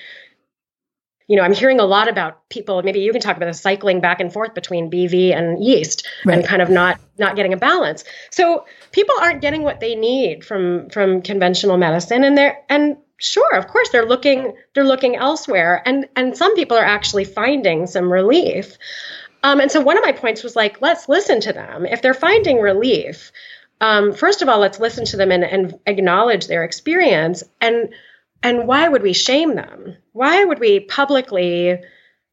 you know, I'm hearing a lot about people. Maybe you can talk about the cycling back and forth between BV and yeast, right. and kind of not not getting a balance. So people aren't getting what they need from from conventional medicine, and they're and sure, of course, they're looking they're looking elsewhere, and and some people are actually finding some relief. Um, and so one of my points was like, let's listen to them. If they're finding relief, um, first of all, let's listen to them and, and acknowledge their experience and and why would we shame them? Why would we publicly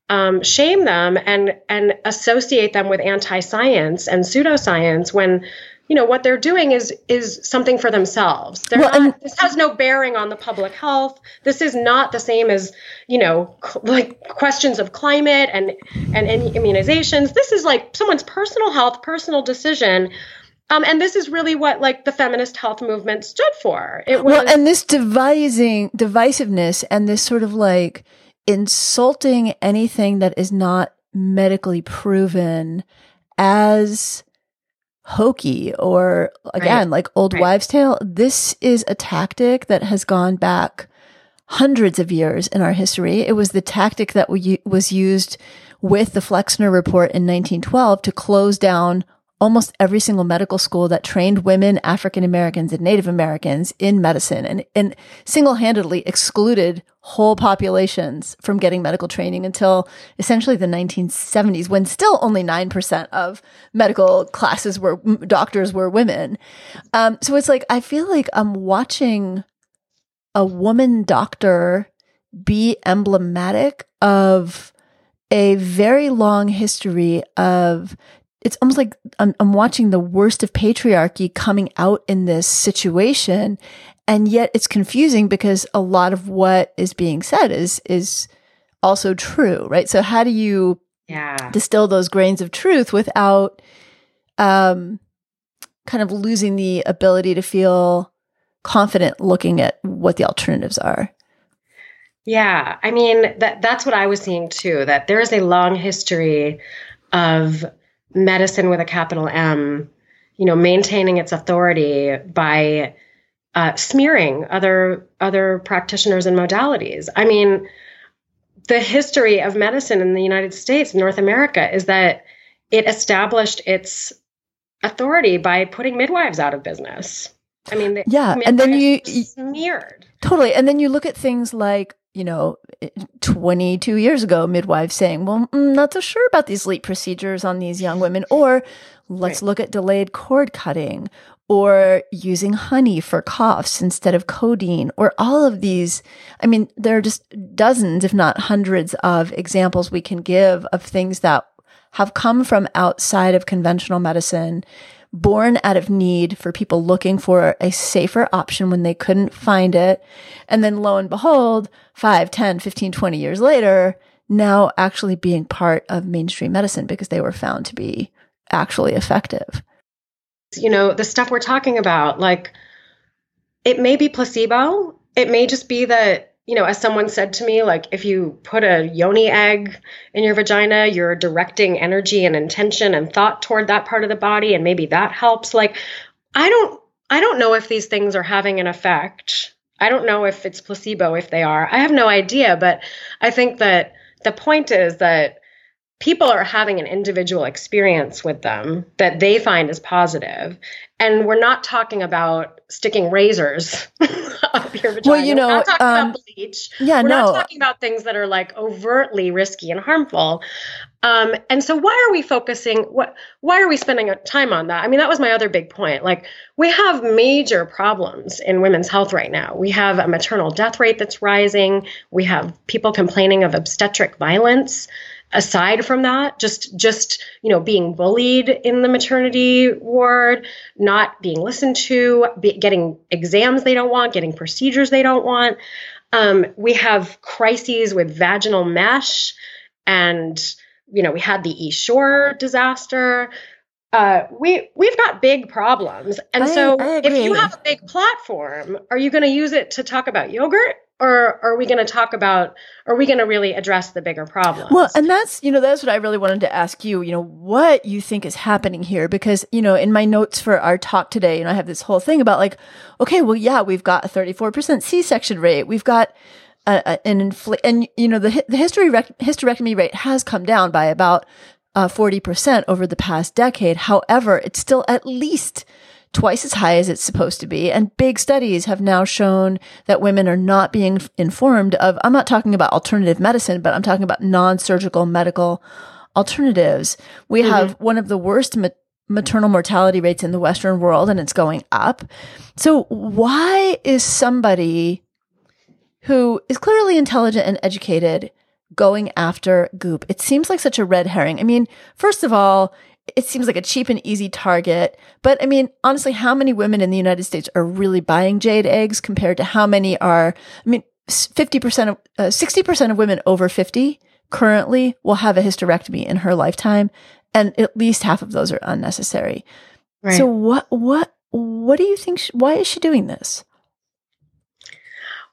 um, shame them and and associate them with anti-science and pseudoscience when you know what they're doing is is something for themselves. Well, not, this has no bearing on the public health. This is not the same as you know cl- like questions of climate and and immunizations. This is like someone's personal health, personal decision um, and this is really what like the feminist health movement stood for. It was well, and this devising divisiveness and this sort of like insulting anything that is not medically proven as hokey or again right. like old right. wives tale this is a tactic that has gone back hundreds of years in our history it was the tactic that we, was used with the flexner report in 1912 to close down almost every single medical school that trained women, African Americans, and Native Americans in medicine and, and single handedly excluded whole populations from getting medical training until essentially the 1970s, when still only 9% of medical classes were doctors were women. Um, so it's like, I feel like I'm watching a woman doctor be emblematic of a very long history of it's almost like I'm, I'm watching the worst of patriarchy coming out in this situation. And yet it's confusing because a lot of what is being said is, is also true, right? So how do you yeah. distill those grains of truth without, um, kind of losing the ability to feel confident looking at what the alternatives are? Yeah, I mean that that's what I was seeing too. That there is a long history of medicine with a capital M, you know, maintaining its authority by uh, smearing other other practitioners and modalities. I mean, the history of medicine in the United States, North America, is that it established its authority by putting midwives out of business. I mean, yeah, and then you smeared totally, and then you look at things like you know, 22 years ago, midwives saying, well, I'm mm, not so sure about these LEEP procedures on these young women. Or let's right. look at delayed cord cutting or using honey for coughs instead of codeine or all of these. I mean, there are just dozens, if not hundreds of examples we can give of things that have come from outside of conventional medicine born out of need for people looking for a safer option when they couldn't find it. And then lo and behold, 5, 10, 15, 20 years later, now actually being part of mainstream medicine because they were found to be actually effective. You know, the stuff we're talking about, like it may be placebo. It may just be that you know, as someone said to me, like if you put a yoni egg in your vagina, you're directing energy and intention and thought toward that part of the body, and maybe that helps. Like, I don't, I don't know if these things are having an effect. I don't know if it's placebo, if they are. I have no idea, but I think that the point is that people are having an individual experience with them that they find is positive and we're not talking about sticking razors <laughs> up your vagina. Well, you know, we're not talking um, about bleach. Yeah, we're no. not talking about things that are like overtly risky and harmful. Um, and so, why are we focusing? What? Why are we spending time on that? I mean, that was my other big point. Like, we have major problems in women's health right now. We have a maternal death rate that's rising. We have people complaining of obstetric violence aside from that just just you know being bullied in the maternity ward not being listened to be, getting exams they don't want getting procedures they don't want. Um, we have crises with vaginal mesh and you know we had the Essure disaster. Uh, we we've got big problems. And I, so I if you have a big platform are you going to use it to talk about yogurt or are we going to talk about are we going to really address the bigger problem well and that's you know that's what i really wanted to ask you you know what you think is happening here because you know in my notes for our talk today you know i have this whole thing about like okay well yeah we've got a 34% c-section rate we've got an infl- and you know the, the history rec- hysterectomy rate has come down by about uh, 40% over the past decade. However it's still at least twice as high as it's supposed to be. And big studies have now shown that women are not being informed of, I'm not talking about alternative medicine, but I'm talking about non surgical medical alternatives. We mm-hmm. have one of the worst ma- maternal mortality rates in the Western world, and it's going up. So, why is somebody who is clearly intelligent and educated going after goop? It seems like such a red herring. I mean, first of all, it seems like a cheap and easy target. But I mean, honestly, how many women in the United States are really buying jade eggs compared to how many are, I mean, 50% of, uh, 60% of women over 50 currently will have a hysterectomy in her lifetime. And at least half of those are unnecessary. Right. So what, what, what do you think? She, why is she doing this?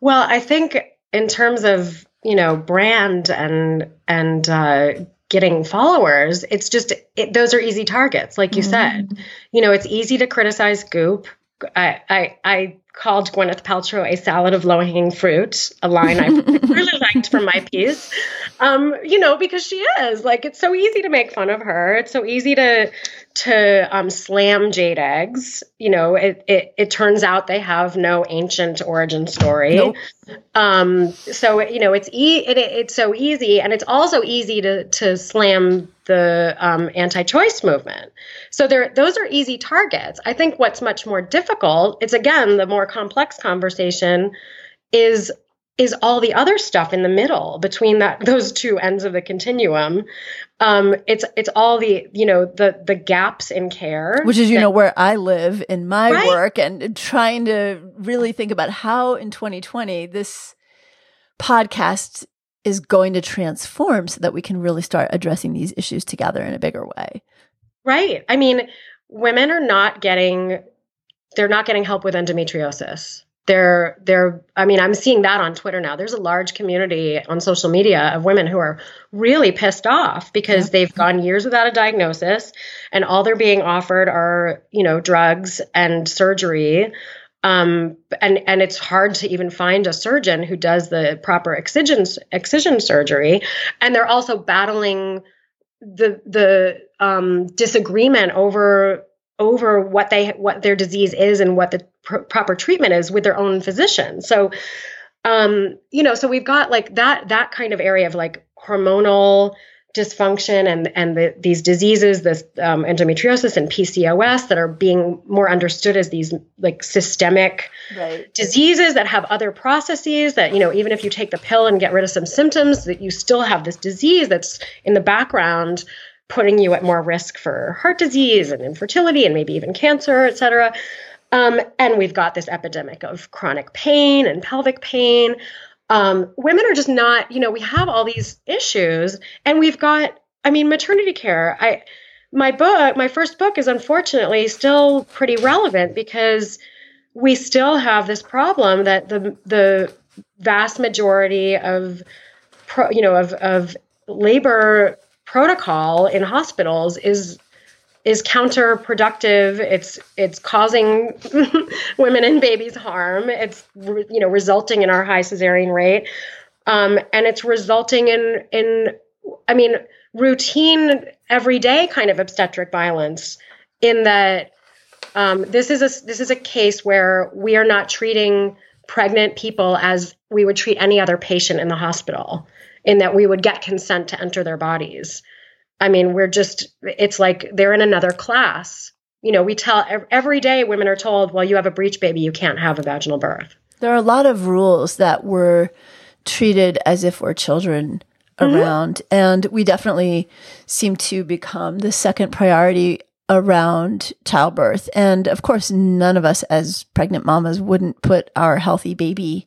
Well, I think in terms of, you know, brand and, and, uh, getting followers it's just it, those are easy targets like you mm-hmm. said you know it's easy to criticize goop I, I, I called Gwyneth Paltrow a salad of low hanging fruit, a line I <laughs> really liked from my piece. Um, you know, because she is like it's so easy to make fun of her. It's so easy to to um, slam jade eggs. You know, it, it, it turns out they have no ancient origin story. Nope. Um, so you know, it's e- it, it's so easy, and it's also easy to to slam the um, anti-choice movement. So there, those are easy targets. I think what's much more difficult, it's again the more complex conversation, is is all the other stuff in the middle between that <laughs> those two ends of the continuum um, it's it's all the you know the the gaps in care which is you that, know where i live in my right? work and trying to really think about how in 2020 this podcast is going to transform so that we can really start addressing these issues together in a bigger way. Right. I mean women are not getting they're not getting help with endometriosis. They're they're i mean i'm seeing that on twitter now. There's a large community on social media of women who are really pissed off because yeah. they've gone years without a diagnosis and all they're being offered are you know drugs and surgery um, and and it's hard to even find a surgeon who does the proper excision excision surgery and they're also battling the the um, disagreement over over what they what their disease is and what the pr- proper treatment is with their own physician. So um you know so we've got like that that kind of area of like hormonal dysfunction and and the, these diseases this um, endometriosis and PCOS that are being more understood as these like systemic right. diseases that have other processes that you know even if you take the pill and get rid of some symptoms that you still have this disease that's in the background putting you at more risk for heart disease and infertility and maybe even cancer, et cetera. Um, and we've got this epidemic of chronic pain and pelvic pain. Um, women are just not, you know, we have all these issues, and we've got, I mean, maternity care. I, my book, my first book, is unfortunately still pretty relevant because we still have this problem that the the vast majority of, pro, you know, of of labor protocol in hospitals is is counterproductive. It's it's causing <laughs> women and babies harm. It's you know resulting in our high cesarean rate, um, and it's resulting in in I mean routine everyday kind of obstetric violence. In that um, this is a this is a case where we are not treating pregnant people as we would treat any other patient in the hospital in that we would get consent to enter their bodies. I mean, we're just, it's like they're in another class. You know, we tell every day women are told, well, you have a breech baby, you can't have a vaginal birth. There are a lot of rules that were treated as if we're children mm-hmm. around. And we definitely seem to become the second priority around childbirth. And of course, none of us as pregnant mamas wouldn't put our healthy baby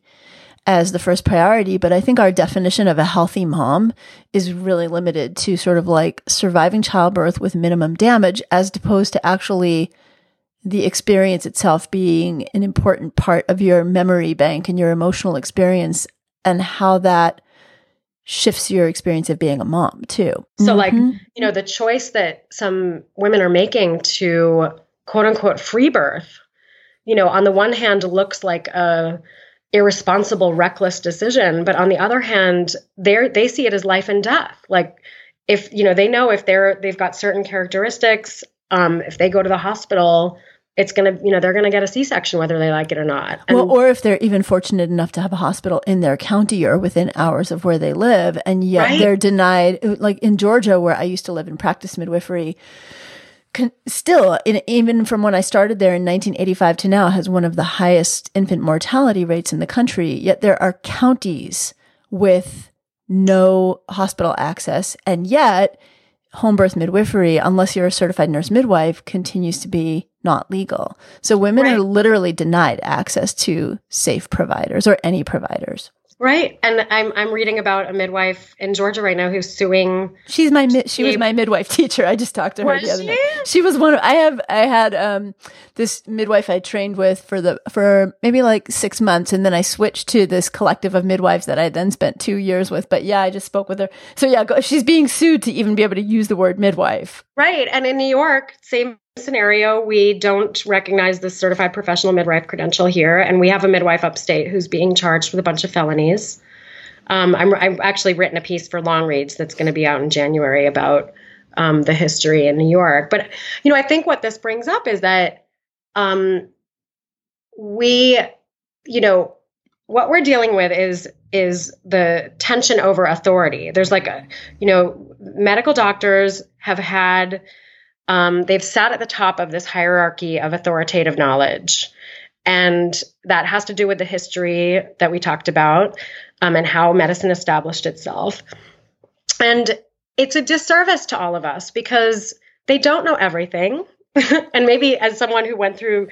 as the first priority, but I think our definition of a healthy mom is really limited to sort of like surviving childbirth with minimum damage as opposed to actually the experience itself being an important part of your memory bank and your emotional experience and how that shifts your experience of being a mom too. So mm-hmm. like, you know, the choice that some women are making to quote unquote free birth, you know, on the one hand looks like a irresponsible, reckless decision, but on the other hand, they they see it as life and death. Like if, you know, they know if they're they've got certain characteristics, um, if they go to the hospital, it's going to, you know, they're going to get a C section whether they like it or not. And well, or if they're even fortunate enough to have a hospital in their county or within hours of where they live, and yet right? they're denied, like in Georgia, where I used to live and practice midwifery. Can, still, in, even from when I started there in 1985 to now, has one of the highest infant mortality rates in the country. Yet there are counties with no hospital access, and yet home birth midwifery, unless you're a certified nurse midwife, continues to be not legal. So women right. are literally denied access to safe providers or any providers. Right, and I'm I'm reading about a midwife in Georgia right now who's suing. She's my she was my midwife teacher. I just talked to her was the other she? She was one. Of, I have I had um this midwife I trained with for the for maybe like six months, and then I switched to this collective of midwives that I then spent two years with. But yeah, I just spoke with her. So yeah, go, she's being sued to even be able to use the word midwife. Right, and in New York, same scenario, we don't recognize the certified professional midwife credential here, and we have a midwife upstate who's being charged with a bunch of felonies. Um, I'm, I've actually written a piece for Longreads that's going to be out in January about um, the history in New York. But you know, I think what this brings up is that um, we, you know, what we're dealing with is is the tension over authority. There's like a, you know, medical doctors have had um, they've sat at the top of this hierarchy of authoritative knowledge. And that has to do with the history that we talked about um, and how medicine established itself. And it's a disservice to all of us because they don't know everything. <laughs> and maybe as someone who went through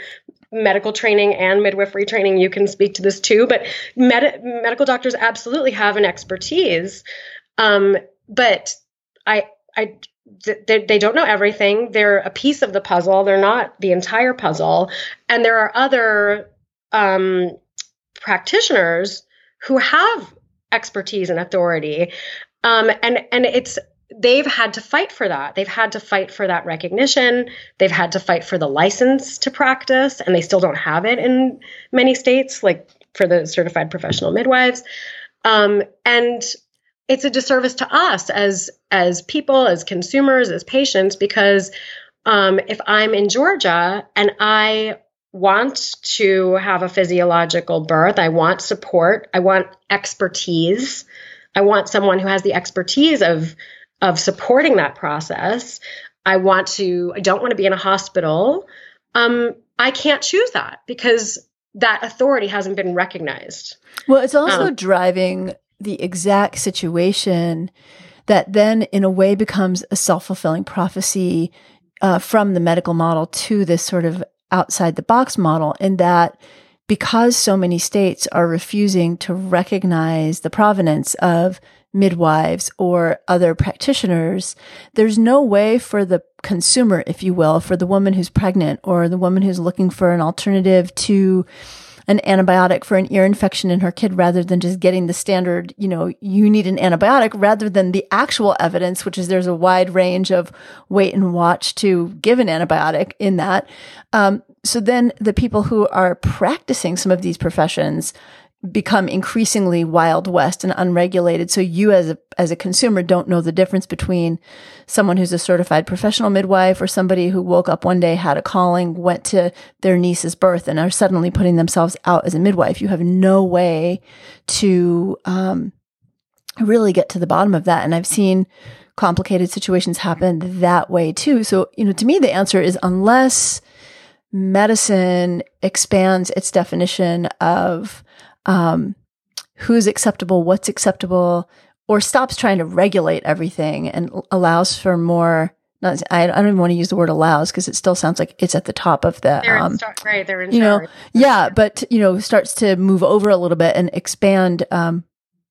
medical training and midwifery training, you can speak to this too. But med- medical doctors absolutely have an expertise. Um, but I, I they, they don't know everything. They're a piece of the puzzle. They're not the entire puzzle. And there are other um, practitioners who have expertise and authority. Um, and and it's they've had to fight for that. They've had to fight for that recognition. They've had to fight for the license to practice, and they still don't have it in many states, like for the certified professional midwives. Um, and it's a disservice to us as as people, as consumers, as patients, because um, if I'm in Georgia and I want to have a physiological birth, I want support, I want expertise, I want someone who has the expertise of of supporting that process. I want to, I don't want to be in a hospital. Um, I can't choose that because that authority hasn't been recognized. Well, it's also um, driving the exact situation that then in a way becomes a self-fulfilling prophecy uh, from the medical model to this sort of outside the box model in that because so many states are refusing to recognize the provenance of midwives or other practitioners, there's no way for the consumer, if you will, for the woman who's pregnant or the woman who's looking for an alternative to an antibiotic for an ear infection in her kid rather than just getting the standard, you know, you need an antibiotic rather than the actual evidence, which is there's a wide range of wait and watch to give an antibiotic in that. Um, so then the people who are practicing some of these professions become increasingly wild west and unregulated. So you as a as a consumer don't know the difference between someone who's a certified professional midwife or somebody who woke up one day had a calling went to their niece's birth and are suddenly putting themselves out as a midwife. You have no way to um, really get to the bottom of that. And i've seen complicated situations happen that way too. So you know to me the answer is unless medicine expands its definition of um, who's acceptable, what's acceptable, or stops trying to regulate everything and allows for more. Not, I, I don't even want to use the word allows because it still sounds like it's at the top of the. They're um, start, right. They're in you charge. know, yeah, but you know, starts to move over a little bit and expand um,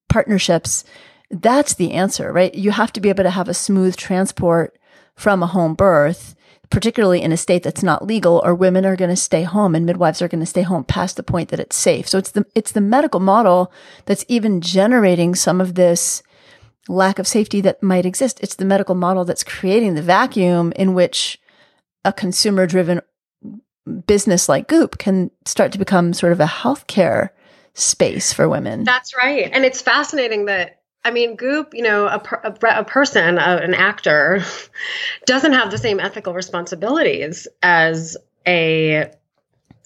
partnerships. That's the answer, right? You have to be able to have a smooth transport from a home birth particularly in a state that's not legal, or women are going to stay home and midwives are going to stay home past the point that it's safe. So it's the it's the medical model that's even generating some of this lack of safety that might exist. It's the medical model that's creating the vacuum in which a consumer driven business like Goop can start to become sort of a healthcare space for women. That's right. And it's fascinating that, I mean, Goop, you know, a, a, a person, a, an actor, <laughs> doesn't have the same ethical responsibilities as a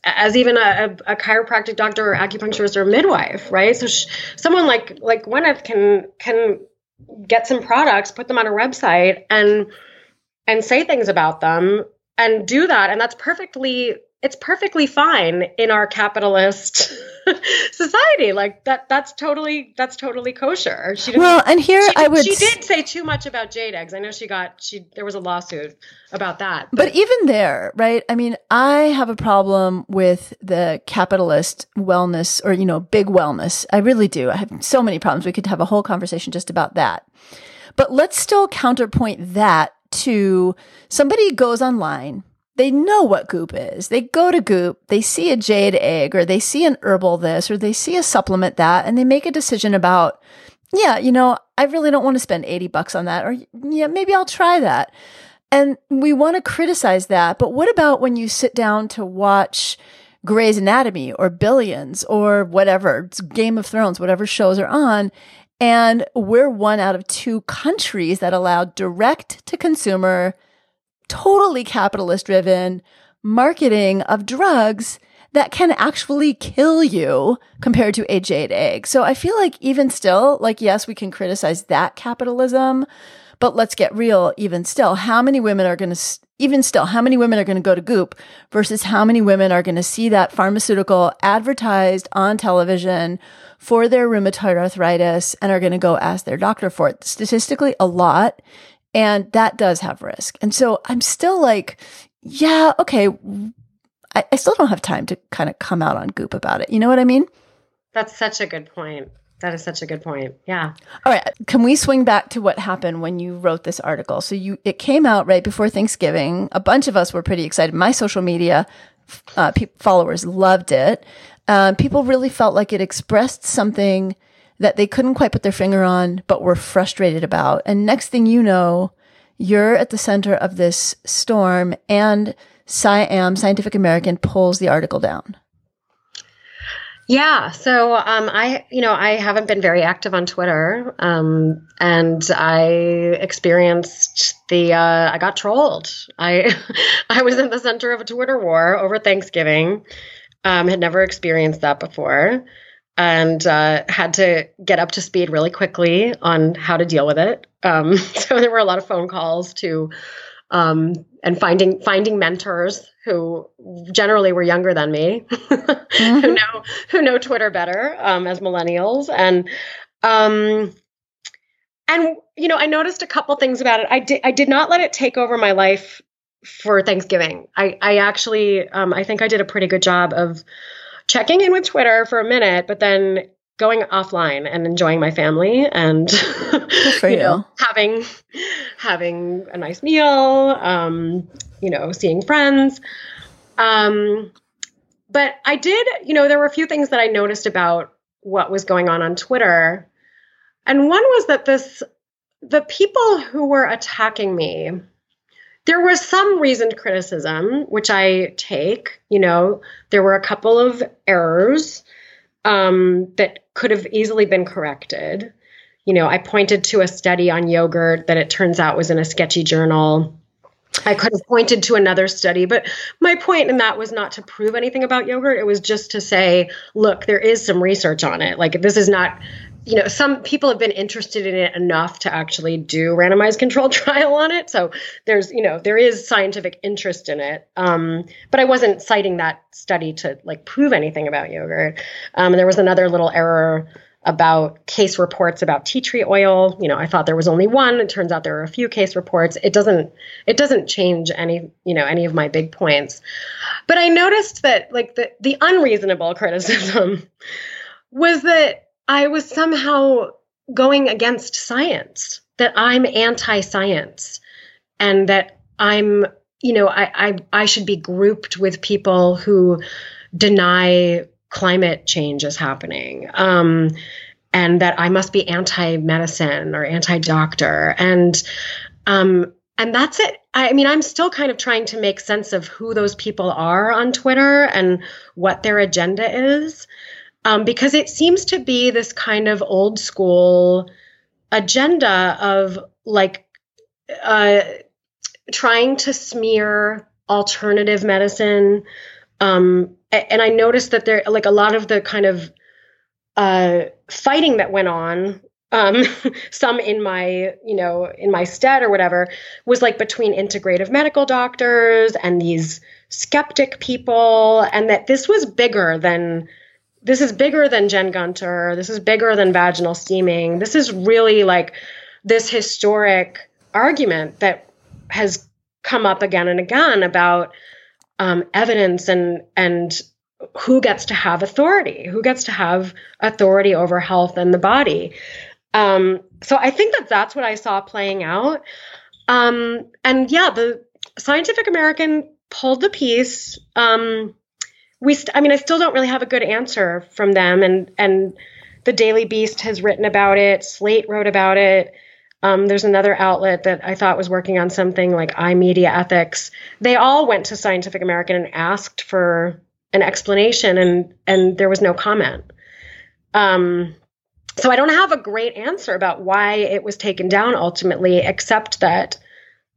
as even a, a, chiropractic doctor or acupuncturist or midwife, right? So someone like like Gwyneth can can get some products, put them on a website, and and say things about them and do that, and that's perfectly it's perfectly fine in our capitalist <laughs> society. Like that that's totally that's totally kosher. She well and here i would she did say too much about jade eggs. I know she got she there was a lawsuit about that but, but even there right? I mean i have a problem with the capitalist wellness or you know big wellness. I really do. I have so many problems. We could have a whole conversation just about that. But let's still counterpoint that to somebody goes online they know what goop is. They go to goop, they see a jade egg or they see an herbal this or they see a supplement that and they make a decision about, yeah, you know, I really don't want to spend 80 bucks on that or yeah, maybe I'll try that. And we want to criticize that. But what about when you sit down to watch Grey's Anatomy or Billions or whatever, Game of Thrones, whatever shows are on, and we're one out of two countries that allow direct to consumer totally capitalist driven marketing of drugs that can actually kill you compared to a jade egg. So I feel like even still, like, yes, we can criticize that capitalism, but let's get real. Even still, how many women are going to, even still, how many women are going to go to Goop versus how many women are going to see that pharmaceutical advertised on television for their rheumatoid arthritis and are going to go ask their doctor for it? Statistically, a lot. And that does have risk. And so I'm still like, yeah, okay. I, I still don't have time to kind of come out on goop about it. You know what I mean? That's such a good point. That is such a good point. Yeah. All right. Can we swing back to what happened when you wrote this article? So you, it came out right before Thanksgiving. A bunch of us were pretty excited. My social media uh, pe- followers loved it. Uh, people really felt like it expressed something that they couldn't quite put their finger on, but were frustrated about. And next thing you know, you're at the center of this storm and SciAm, Scientific American, pulls the article down. Yeah, so um, I, you know, I haven't been very active on Twitter, um, and I experienced the, uh, I got trolled. I, <laughs> I was in the center of a Twitter war over Thanksgiving. Um, had never experienced that before and uh, had to get up to speed really quickly on how to deal with it. Um, <laughs> so there were a lot of phone calls to um, and finding finding mentors who generally were younger than me, <laughs> mm-hmm. who know who know Twitter better um, as millennials, and um, and you know I noticed a couple things about it. I did I did not let it take over my life for Thanksgiving. I I actually um, I think I did a pretty good job of checking in with Twitter for a minute, but then going offline and enjoying my family and <laughs> you, you, know having having a nice meal um you know seeing friends. Um but i did you know there were a few things that i noticed about what was going on on twitter. And one was that this the people who were attacking me there was some reasoned criticism, which I take. You know, there were a couple of errors um, that could have easily been corrected. You know, I pointed to a study on yogurt that it turns out was in a sketchy journal. I could have pointed to another study, but my point in that was not to prove anything about yogurt. It was just to say, look, there is some research on it. Like, this is not you know, some people have been interested in it enough to actually do randomized controlled <laughs> trial on it. So there's, you know, there is scientific interest in it. Um, but I wasn't citing that study to like prove anything about yogurt. Um, there was another little error about case reports about tea tree oil. You know, I thought there was only one. It turns out there are a few case reports. It doesn't it doesn't change any, you know, any of my big points. But I noticed that like the the unreasonable criticism <laughs> was that I was somehow going against science, that I'm anti science, and that I'm you know, I, I, I should be grouped with people who deny climate change is happening. Um, and that I must be anti medicine or anti doctor. And, um, and that's it. I mean, I'm still kind of trying to make sense of who those people are on Twitter and what their agenda is. Um, because it seems to be this kind of old school agenda of like uh, trying to smear alternative medicine. Um, and I noticed that there, like a lot of the kind of uh, fighting that went on, um, <laughs> some in my, you know, in my stead or whatever, was like between integrative medical doctors and these skeptic people, and that this was bigger than this is bigger than Jen Gunter. This is bigger than vaginal steaming. This is really like this historic argument that has come up again and again about um, evidence and and who gets to have authority, who gets to have authority over health and the body. Um, so I think that that's what I saw playing out. Um, and yeah, the Scientific American pulled the piece. Um, we, st- I mean, I still don't really have a good answer from them, and and the Daily Beast has written about it. Slate wrote about it. Um, there's another outlet that I thought was working on something like iMedia Ethics. They all went to Scientific American and asked for an explanation, and and there was no comment. Um, so I don't have a great answer about why it was taken down ultimately, except that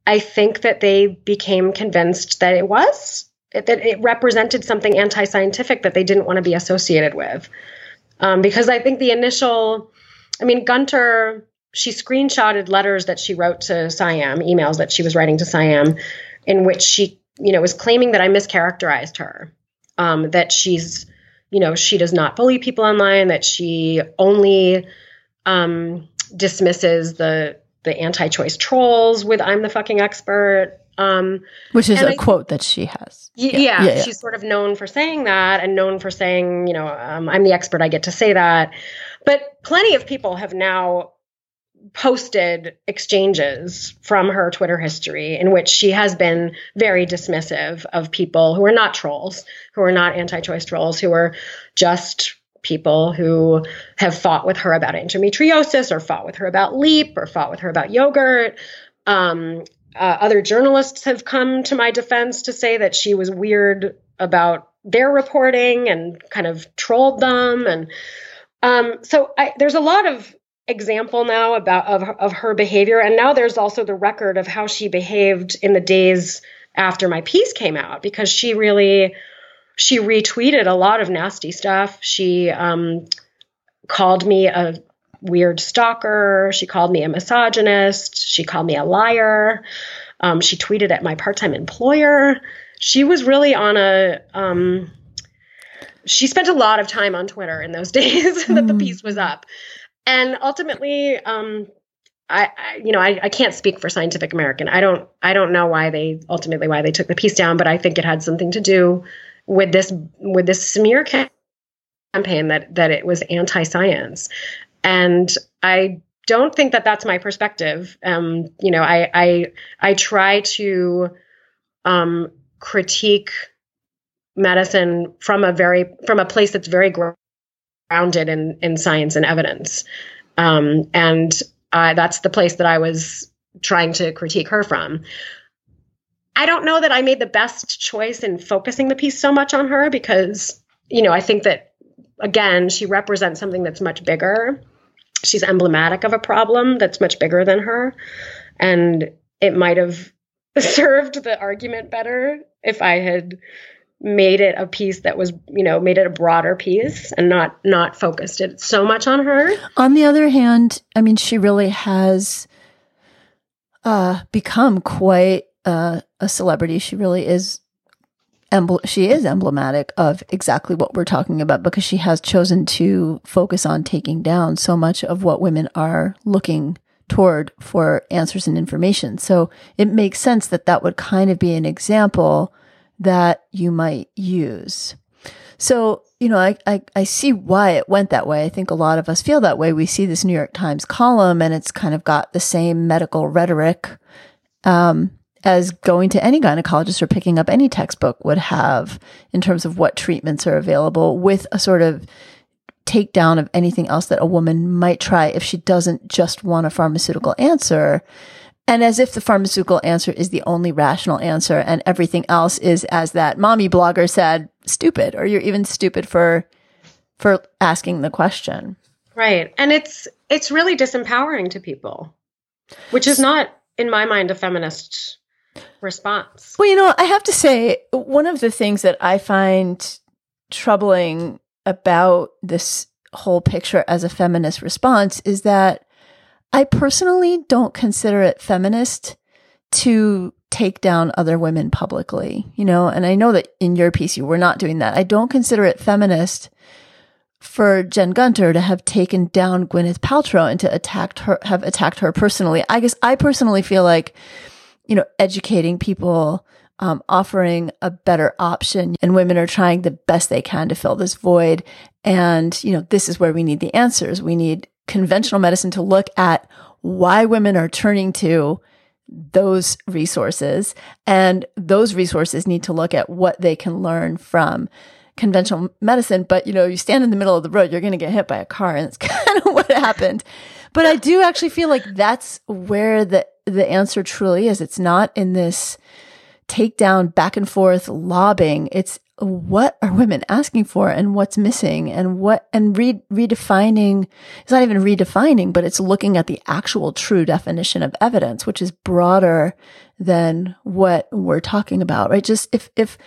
I think that they became convinced that it was that it represented something anti-scientific that they didn't want to be associated with. Um, because I think the initial, I mean, Gunter she screenshotted letters that she wrote to SciAm, emails that she was writing to SciAm, in which she, you know, was claiming that I mischaracterized her, um, that she's, you know, she does not bully people online, that she only um, dismisses the the anti-choice trolls with "I'm the fucking expert," um, which is a I, quote that she has. Yeah, yeah, yeah, yeah, she's sort of known for saying that, and known for saying, you know, um, "I'm the expert, I get to say that." But plenty of people have now posted exchanges from her Twitter history in which she has been very dismissive of people who are not trolls, who are not anti choice trolls, who are just people who have fought with her about endometriosis or fought with her about LEEP or fought with her about yogurt. Um, uh, other journalists have come to my defense to say that she was weird about their reporting and kind of trolled them. And um, so I, there's a lot of example now about of, of her behavior and now there's also the record of how she behaved in the days after my piece came out because she really she retweeted a lot of nasty stuff she um, called me a weird stalker. She called me a misogynist. She called me a liar. Um, she tweeted at my part-time employer. She was really on a um, she spent a lot of time on twitter in those <laughs> days that the mm. piece was up. And ultimately um, I, I, you know I, I can't speak for scientific american. I don't i don't know why they ultimately why they took the piece down but i think it had something to do with this with this smear campaign that that it was anti-science and i don't think that that's my perspective um, you know i i i try to um, critique medicine from a very from a place that's very grounded in in science and evidence, um, and uh, that's the place that I was trying to critique her from. I don't know that I made the best choice in focusing the piece so much on her because you know I think that again she represents something that's much bigger. She's emblematic of a problem that's much bigger than her, and it might have <laughs> served the argument better if I had made it a piece that was you know made it a broader piece and not not focused it so much on her. On the other hand i mean she really has uh become quite uh, a celebrity. She really is she is emblematic of exactly what we're talking about because she has chosen to focus on taking down so much of what women are looking toward for answers and information so it makes sense that that would kind of be an example that you might use. So, you know, I, I, I, see why it went that way. I think a lot of us feel that way. We see this New York Times column and it's kind of got the same medical rhetoric. Um, as going to any gynecologist or picking up any textbook would have in terms of what treatments are available with a sort of takedown of anything else that a woman might try if she doesn't just want a pharmaceutical answer. And as if the pharmaceutical answer is the only rational answer and everything else is, as that mommy blogger said, stupid, or you're even stupid for, for asking the question. Right. And it's, it's really disempowering to people, which is not, in my mind, a feminist response. Well, you know, I have to say, one of the things that I find troubling about this whole picture as a feminist response is that I personally don't consider it feminist to take down other women publicly, you know, and I know that in your piece you were not doing that. I don't consider it feminist for Jen Gunter to have taken down Gwyneth Paltrow and to attacked her, have attacked her personally. I guess I personally feel like, you know, educating people um, offering a better option and women are trying the best they can to fill this void. And, you know, this is where we need the answers. We need conventional medicine to look at why women are turning to those resources. And those resources need to look at what they can learn from conventional medicine. But, you know, you stand in the middle of the road, you're going to get hit by a car. And it's <laughs> kind of what happened. But I do actually feel like that's where the, the answer truly is. It's not in this takedown, back and forth lobbing. It's what are women asking for and what's missing and what, and re- redefining, it's not even redefining, but it's looking at the actual true definition of evidence, which is broader than what we're talking about, right? Just if, if,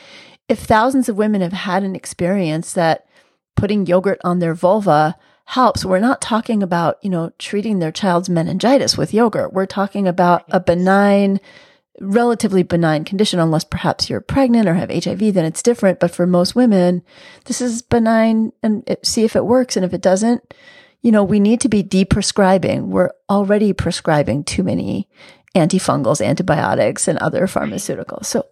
if thousands of women have had an experience that putting yogurt on their vulva helps. We're not talking about, you know, treating their child's meningitis with yogurt. We're talking about a benign relatively benign condition, unless perhaps you're pregnant or have HIV, then it's different. But for most women, this is benign and it, see if it works. And if it doesn't, you know, we need to be deprescribing. We're already prescribing too many antifungals, antibiotics, and other pharmaceuticals. So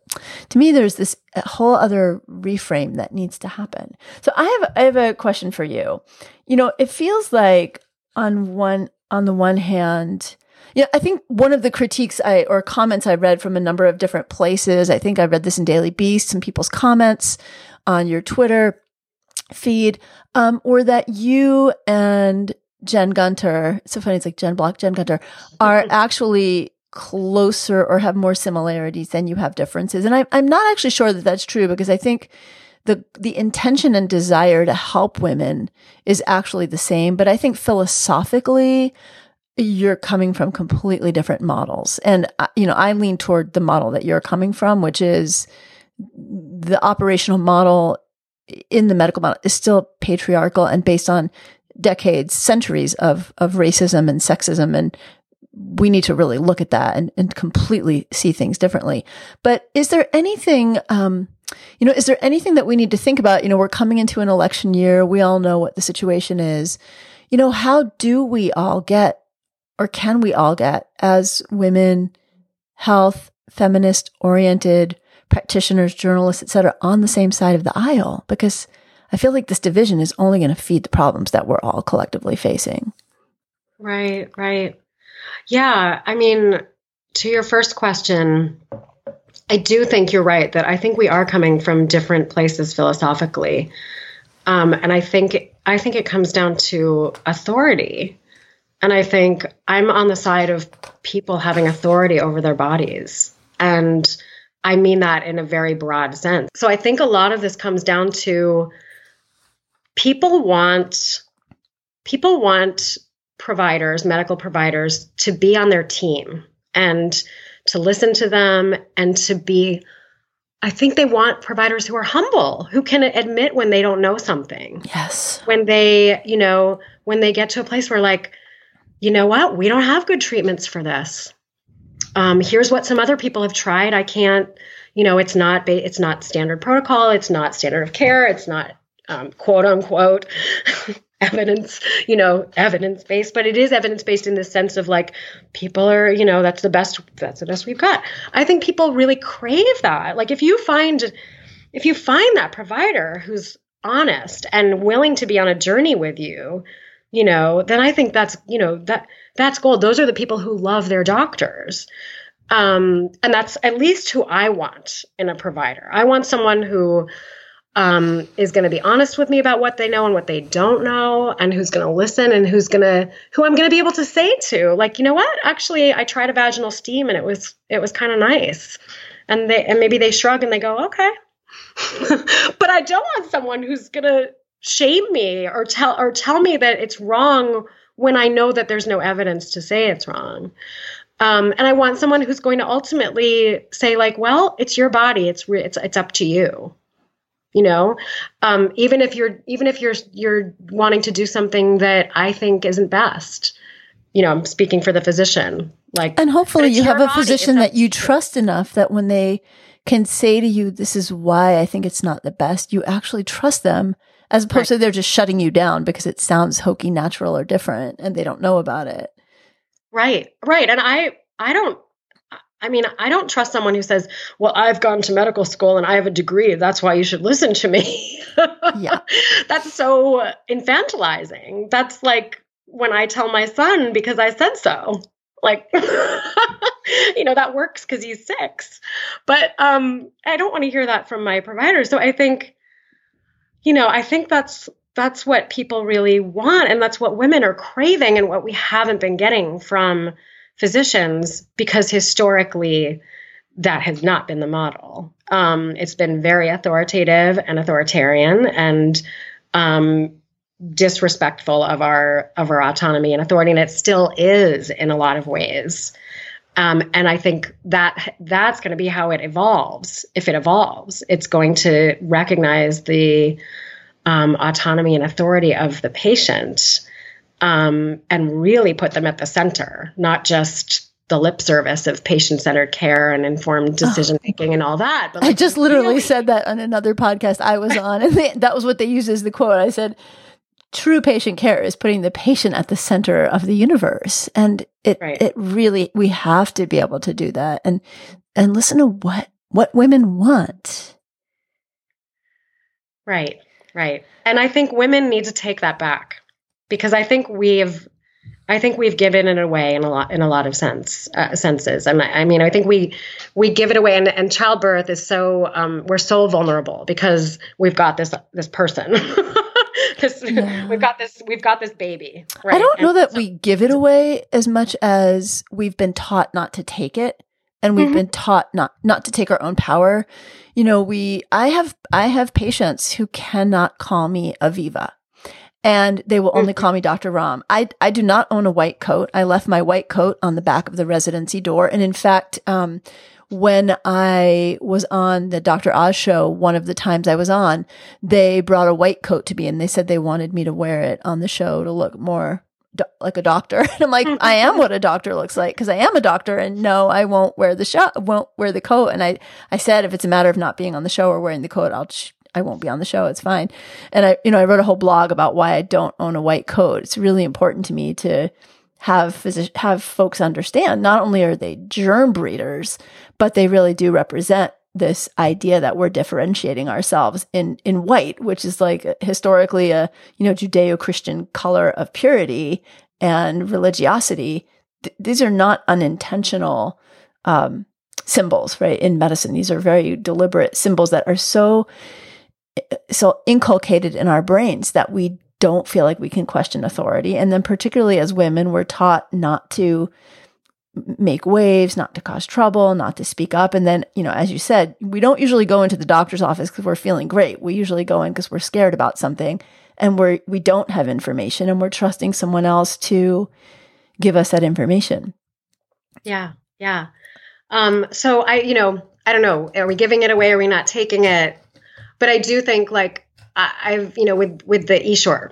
to me, there's this whole other reframe that needs to happen. So I have, I have a question for you. You know, it feels like on one, on the one hand, yeah, I think one of the critiques I or comments I read from a number of different places. I think I read this in Daily Beast, some people's comments on your Twitter feed, um, or that you and Jen Gunter, it's so funny, it's like Jen Block, Jen Gunter, are <laughs> actually closer or have more similarities than you have differences. And I, I'm not actually sure that that's true because I think the the intention and desire to help women is actually the same. But I think philosophically, you're coming from completely different models. And, uh, you know, I lean toward the model that you're coming from, which is the operational model in the medical model is still patriarchal and based on decades, centuries of, of racism and sexism. And we need to really look at that and, and completely see things differently. But is there anything, um, you know, is there anything that we need to think about? You know, we're coming into an election year. We all know what the situation is. You know, how do we all get or can we all get as women, health, feminist oriented practitioners, journalists, etc., on the same side of the aisle? Because I feel like this division is only going to feed the problems that we're all collectively facing. Right, right. Yeah, I mean, to your first question, I do think you're right that I think we are coming from different places philosophically. Um, and I think I think it comes down to authority. And I think I'm on the side of people having authority over their bodies. And I mean that in a very broad sense. So I think a lot of this comes down to people want people want providers, medical providers to be on their team and to listen to them and to be I think they want providers who are humble, who can admit when they don't know something. Yes. When they, you know, when they get to a place where like you know what? We don't have good treatments for this. Um, here's what some other people have tried. I can't, you know, it's not it's not standard protocol. It's not standard of care. It's not um, quote unquote evidence, you know, evidence based, but it is evidence based in the sense of like people are, you know, that's the best, that's the best we've got. I think people really crave that. Like if you find, if you find that provider who's honest and willing to be on a journey with you, you know, then I think that's, you know, that that's gold. Those are the people who love their doctors. Um, and that's at least who I want in a provider. I want someone who um, is going to be honest with me about what they know and what they don't know, and who's going to listen and who's going to who I'm going to be able to say to, like, you know what? Actually, I tried a vaginal steam and it was it was kind of nice, and they and maybe they shrug and they go, okay. <laughs> but I don't want someone who's going to shame me or tell or tell me that it's wrong when I know that there's no evidence to say it's wrong. Um, and I want someone who's going to ultimately say, like, well, it's your body. It's re- it's it's up to you. You know, um, even if you're even if you're you're wanting to do something that I think isn't best. You know, I'm speaking for the physician. Like, and hopefully you have a body. physician that you trust enough that when they can say to you, "This is why I think it's not the best," you actually trust them as opposed right. to they're just shutting you down because it sounds hokey, natural, or different, and they don't know about it. Right, right. And I, I don't. I mean, I don't trust someone who says, "Well, I've gone to medical school and I have a degree. That's why you should listen to me." yeah, <laughs> that's so infantilizing. That's like when I tell my son because I said so. Like, <laughs> you know, that works because he's six. But um, I don't want to hear that from my provider. So I think you know, I think that's that's what people really want and that's what women are craving and what we haven't been getting from physicians because historically that has not been the model. Um, it's been very authoritative and authoritarian and um, disrespectful of our of our autonomy and authority, and it still is in a lot of ways. Um, and I think that that's going to be how it evolves. If it evolves, it's going to recognize the um, autonomy and authority of the patient um, and really put them at the center, not just the lip service of patient centered care and informed decision making oh. and all that. But like, I just literally really- said that on another podcast I was on, and they, that was what they used as the quote. I said, true patient care is putting the patient at the center of the universe and it right. it really we have to be able to do that and and listen to what what women want right right and i think women need to take that back because i think we've I think we've given it away in a lot in a lot of sense uh, senses. And I, I, mean, I think we we give it away, and, and childbirth is so um, we're so vulnerable because we've got this this person <laughs> this yeah. we've got this we've got this baby. Right? I don't know and that so- we give it away as much as we've been taught not to take it and we've mm-hmm. been taught not not to take our own power. You know, we I have I have patients who cannot call me Aviva and they will only mm-hmm. call me Dr. Romm. I, I do not own a white coat. I left my white coat on the back of the residency door. And in fact, um, when I was on the Dr. Oz show, one of the times I was on, they brought a white coat to me and they said they wanted me to wear it on the show to look more do- like a doctor. <laughs> And I'm like, I am what a doctor looks like because I am a doctor and no, I won't wear the show, won't wear the coat. And I, I said, if it's a matter of not being on the show or wearing the coat, I'll, sh- I won't be on the show. It's fine. And I, you know, I wrote a whole blog about why I don't own a white coat. It's really important to me to have phys- have folks understand not only are they germ breeders, but they really do represent this idea that we're differentiating ourselves in in white, which is like historically a you know Judeo-Christian color of purity and religiosity. Th- these are not unintentional um, symbols, right? In medicine, these are very deliberate symbols that are so so inculcated in our brains that we don't feel like we can question authority. And then, particularly as women, we're taught not to make waves, not to cause trouble, not to speak up. And then, you know, as you said, we don't usually go into the doctor's office because we're feeling great. We usually go in because we're scared about something and we're, we don't have information and we're trusting someone else to give us that information. Yeah. Yeah. Um, so I, you know, I don't know, are we giving it away? Are we not taking it? But I do think like I, have you know, with with the Essure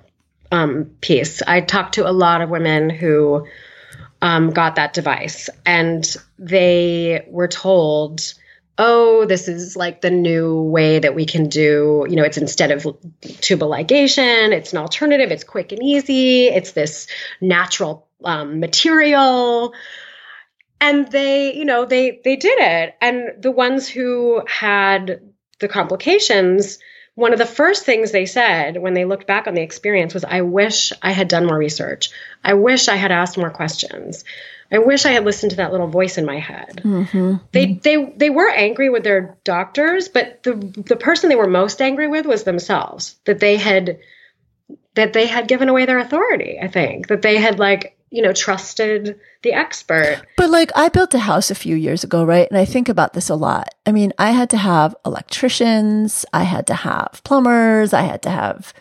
um, piece, I talked to a lot of women who um, got that device, and they were told, "Oh, this is like the new way that we can do. You know, it's instead of tubal ligation, it's an alternative. It's quick and easy. It's this natural um, material." and they you know they they did it and the ones who had the complications one of the first things they said when they looked back on the experience was, I wish I had done more research. I wish I had asked more questions. I wish I had listened to that little voice in my head. Mm-hmm. They they they were angry with their doctors, but the the person they were most angry with was themselves. That they had that they had given away their authority, I think. That they had like, you know, trusted the expert. But like I built a house a few years ago, right? And I think about this a lot. I mean, I had to have electricians, I had to have plumbers, I had to have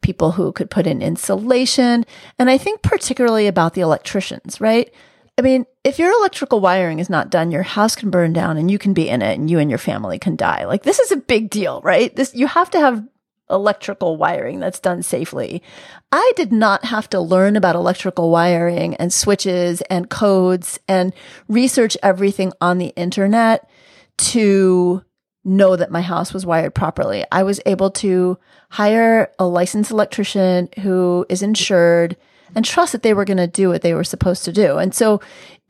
people who could put in insulation. And I think particularly about the electricians, right? I mean, if your electrical wiring is not done, your house can burn down and you can be in it and you and your family can die. Like this is a big deal, right? This, you have to have electrical wiring that's done safely. I did not have to learn about electrical wiring and switches and codes and research everything on the internet to know that my house was wired properly. I was able to hire a licensed electrician who is insured and trust that they were going to do what they were supposed to do. And so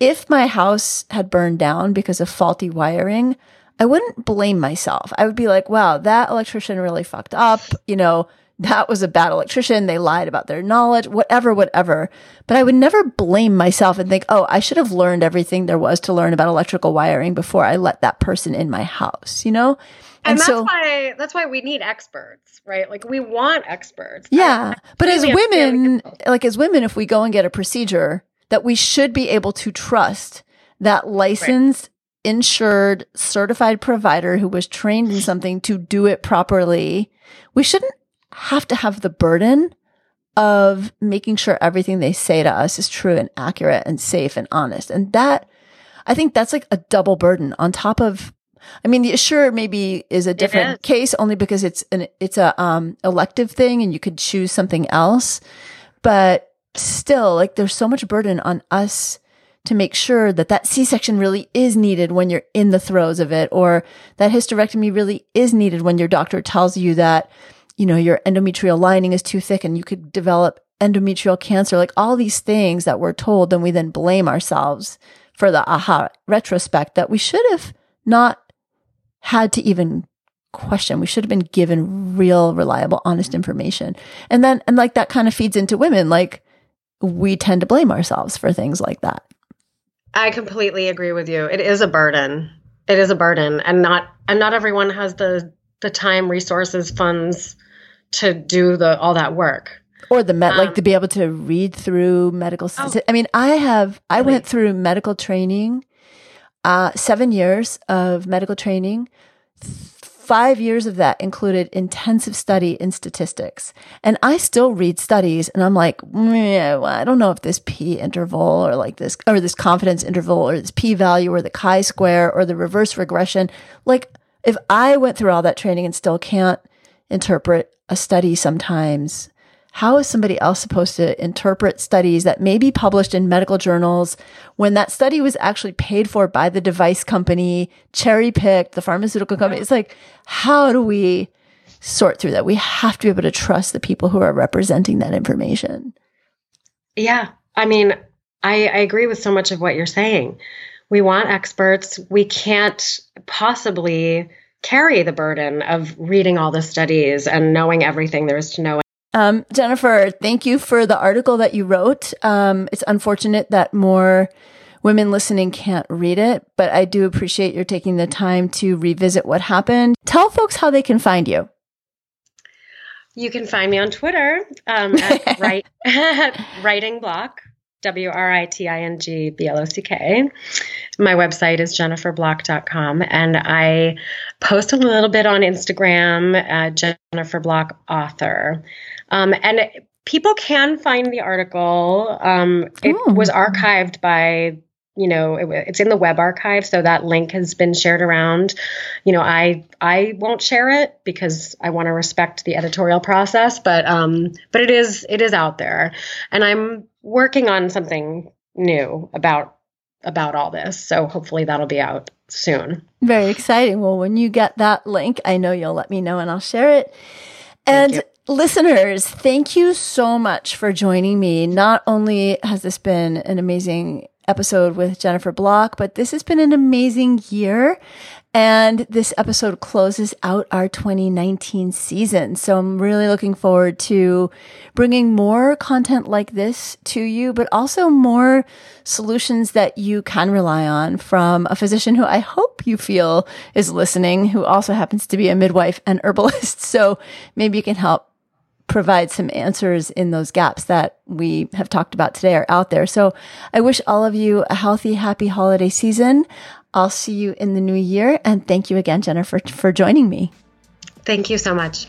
if my house had burned down because of faulty wiring, I wouldn't blame myself. I would be like, wow, that electrician really fucked up. You know, that was a bad electrician. They lied about their knowledge, whatever, whatever. But I would never blame myself and think, oh, I should have learned everything there was to learn about electrical wiring before I let that person in my house, you know? And, and that's so, why that's why we need experts, right? Like we want experts. Yeah. I, but as women, like as women, if we go and get a procedure that we should be able to trust that licensed, right. Insured, certified provider who was trained in something to do it properly, we shouldn't have to have the burden of making sure everything they say to us is true and accurate and safe and honest. And that, I think that's like a double burden on top of I mean, the Essure maybe is a different is. case only because it's an it's a um elective thing and you could choose something else. But still, like there's so much burden on us to make sure that that C-section really is needed when you're in the throes of it or that hysterectomy really is needed when your doctor tells you that you know your endometrial lining is too thick and you could develop endometrial cancer like all these things that we're told then we then blame ourselves for the aha retrospect that we should have not had to even question. We should have been given real, reliable, honest information. And then, and like that kind of feeds into women. Like we tend to blame ourselves for things like that. I completely agree with you. It is a burden. It is a burden and not, and not everyone has the, the time, resources, funds to do the, all that work. Or the med, um, like to be able to read through medical. Oh, I mean, I have, I went through medical training uh, seven years of medical training. Five years of that included intensive study in statistics. And I still read studies and I'm like, well, I don't know if this P interval or like this, or this confidence interval or this P value or the chi square or the reverse regression. Like if I went through all that training and still can't interpret a study sometimes, how is somebody else supposed to interpret studies that may be published in medical journals when that study was actually paid for by the device company, cherry picked, the pharmaceutical company? It's like, how do we sort through that? We have to be able to trust the people who are representing that information. Yeah. I mean, I, I agree with so much of what you're saying. We want experts. We can't possibly carry the burden of reading all the studies and knowing everything there is to know um, Jennifer, thank you for the article that you wrote. Um, it's unfortunate that more women listening can't read it, but I do appreciate your taking the time to revisit what happened. Tell folks how they can find you. You can find me on Twitter um, at <laughs> write, <laughs> writing block, W R I T I N G B L O C K. My website is jenniferblock.com, and I post a little bit on Instagram, uh, Jennifer Block Author. Um, and people can find the article. Um, it Ooh. was archived by you know it, it's in the web archive so that link has been shared around. You know i i won't share it because i want to respect the editorial process but um but it is it is out there. And i'm working on something new about about all this so hopefully that'll be out soon. Very exciting. Well when you get that link i know you'll let me know and i'll share it. And Listeners, thank you so much for joining me. Not only has this been an amazing episode with Jennifer Block, but this has been an amazing year. And this episode closes out our 2019 season. So I'm really looking forward to bringing more content like this to you, but also more solutions that you can rely on from a physician who I hope you feel is listening, who also happens to be a midwife and herbalist. <laughs> So maybe you can help provide some answers in those gaps that we have talked about today are out there. So I wish all of you a healthy, happy holiday season. I'll see you in the new year. And thank you again, Jennifer, for joining me. Thank you so much.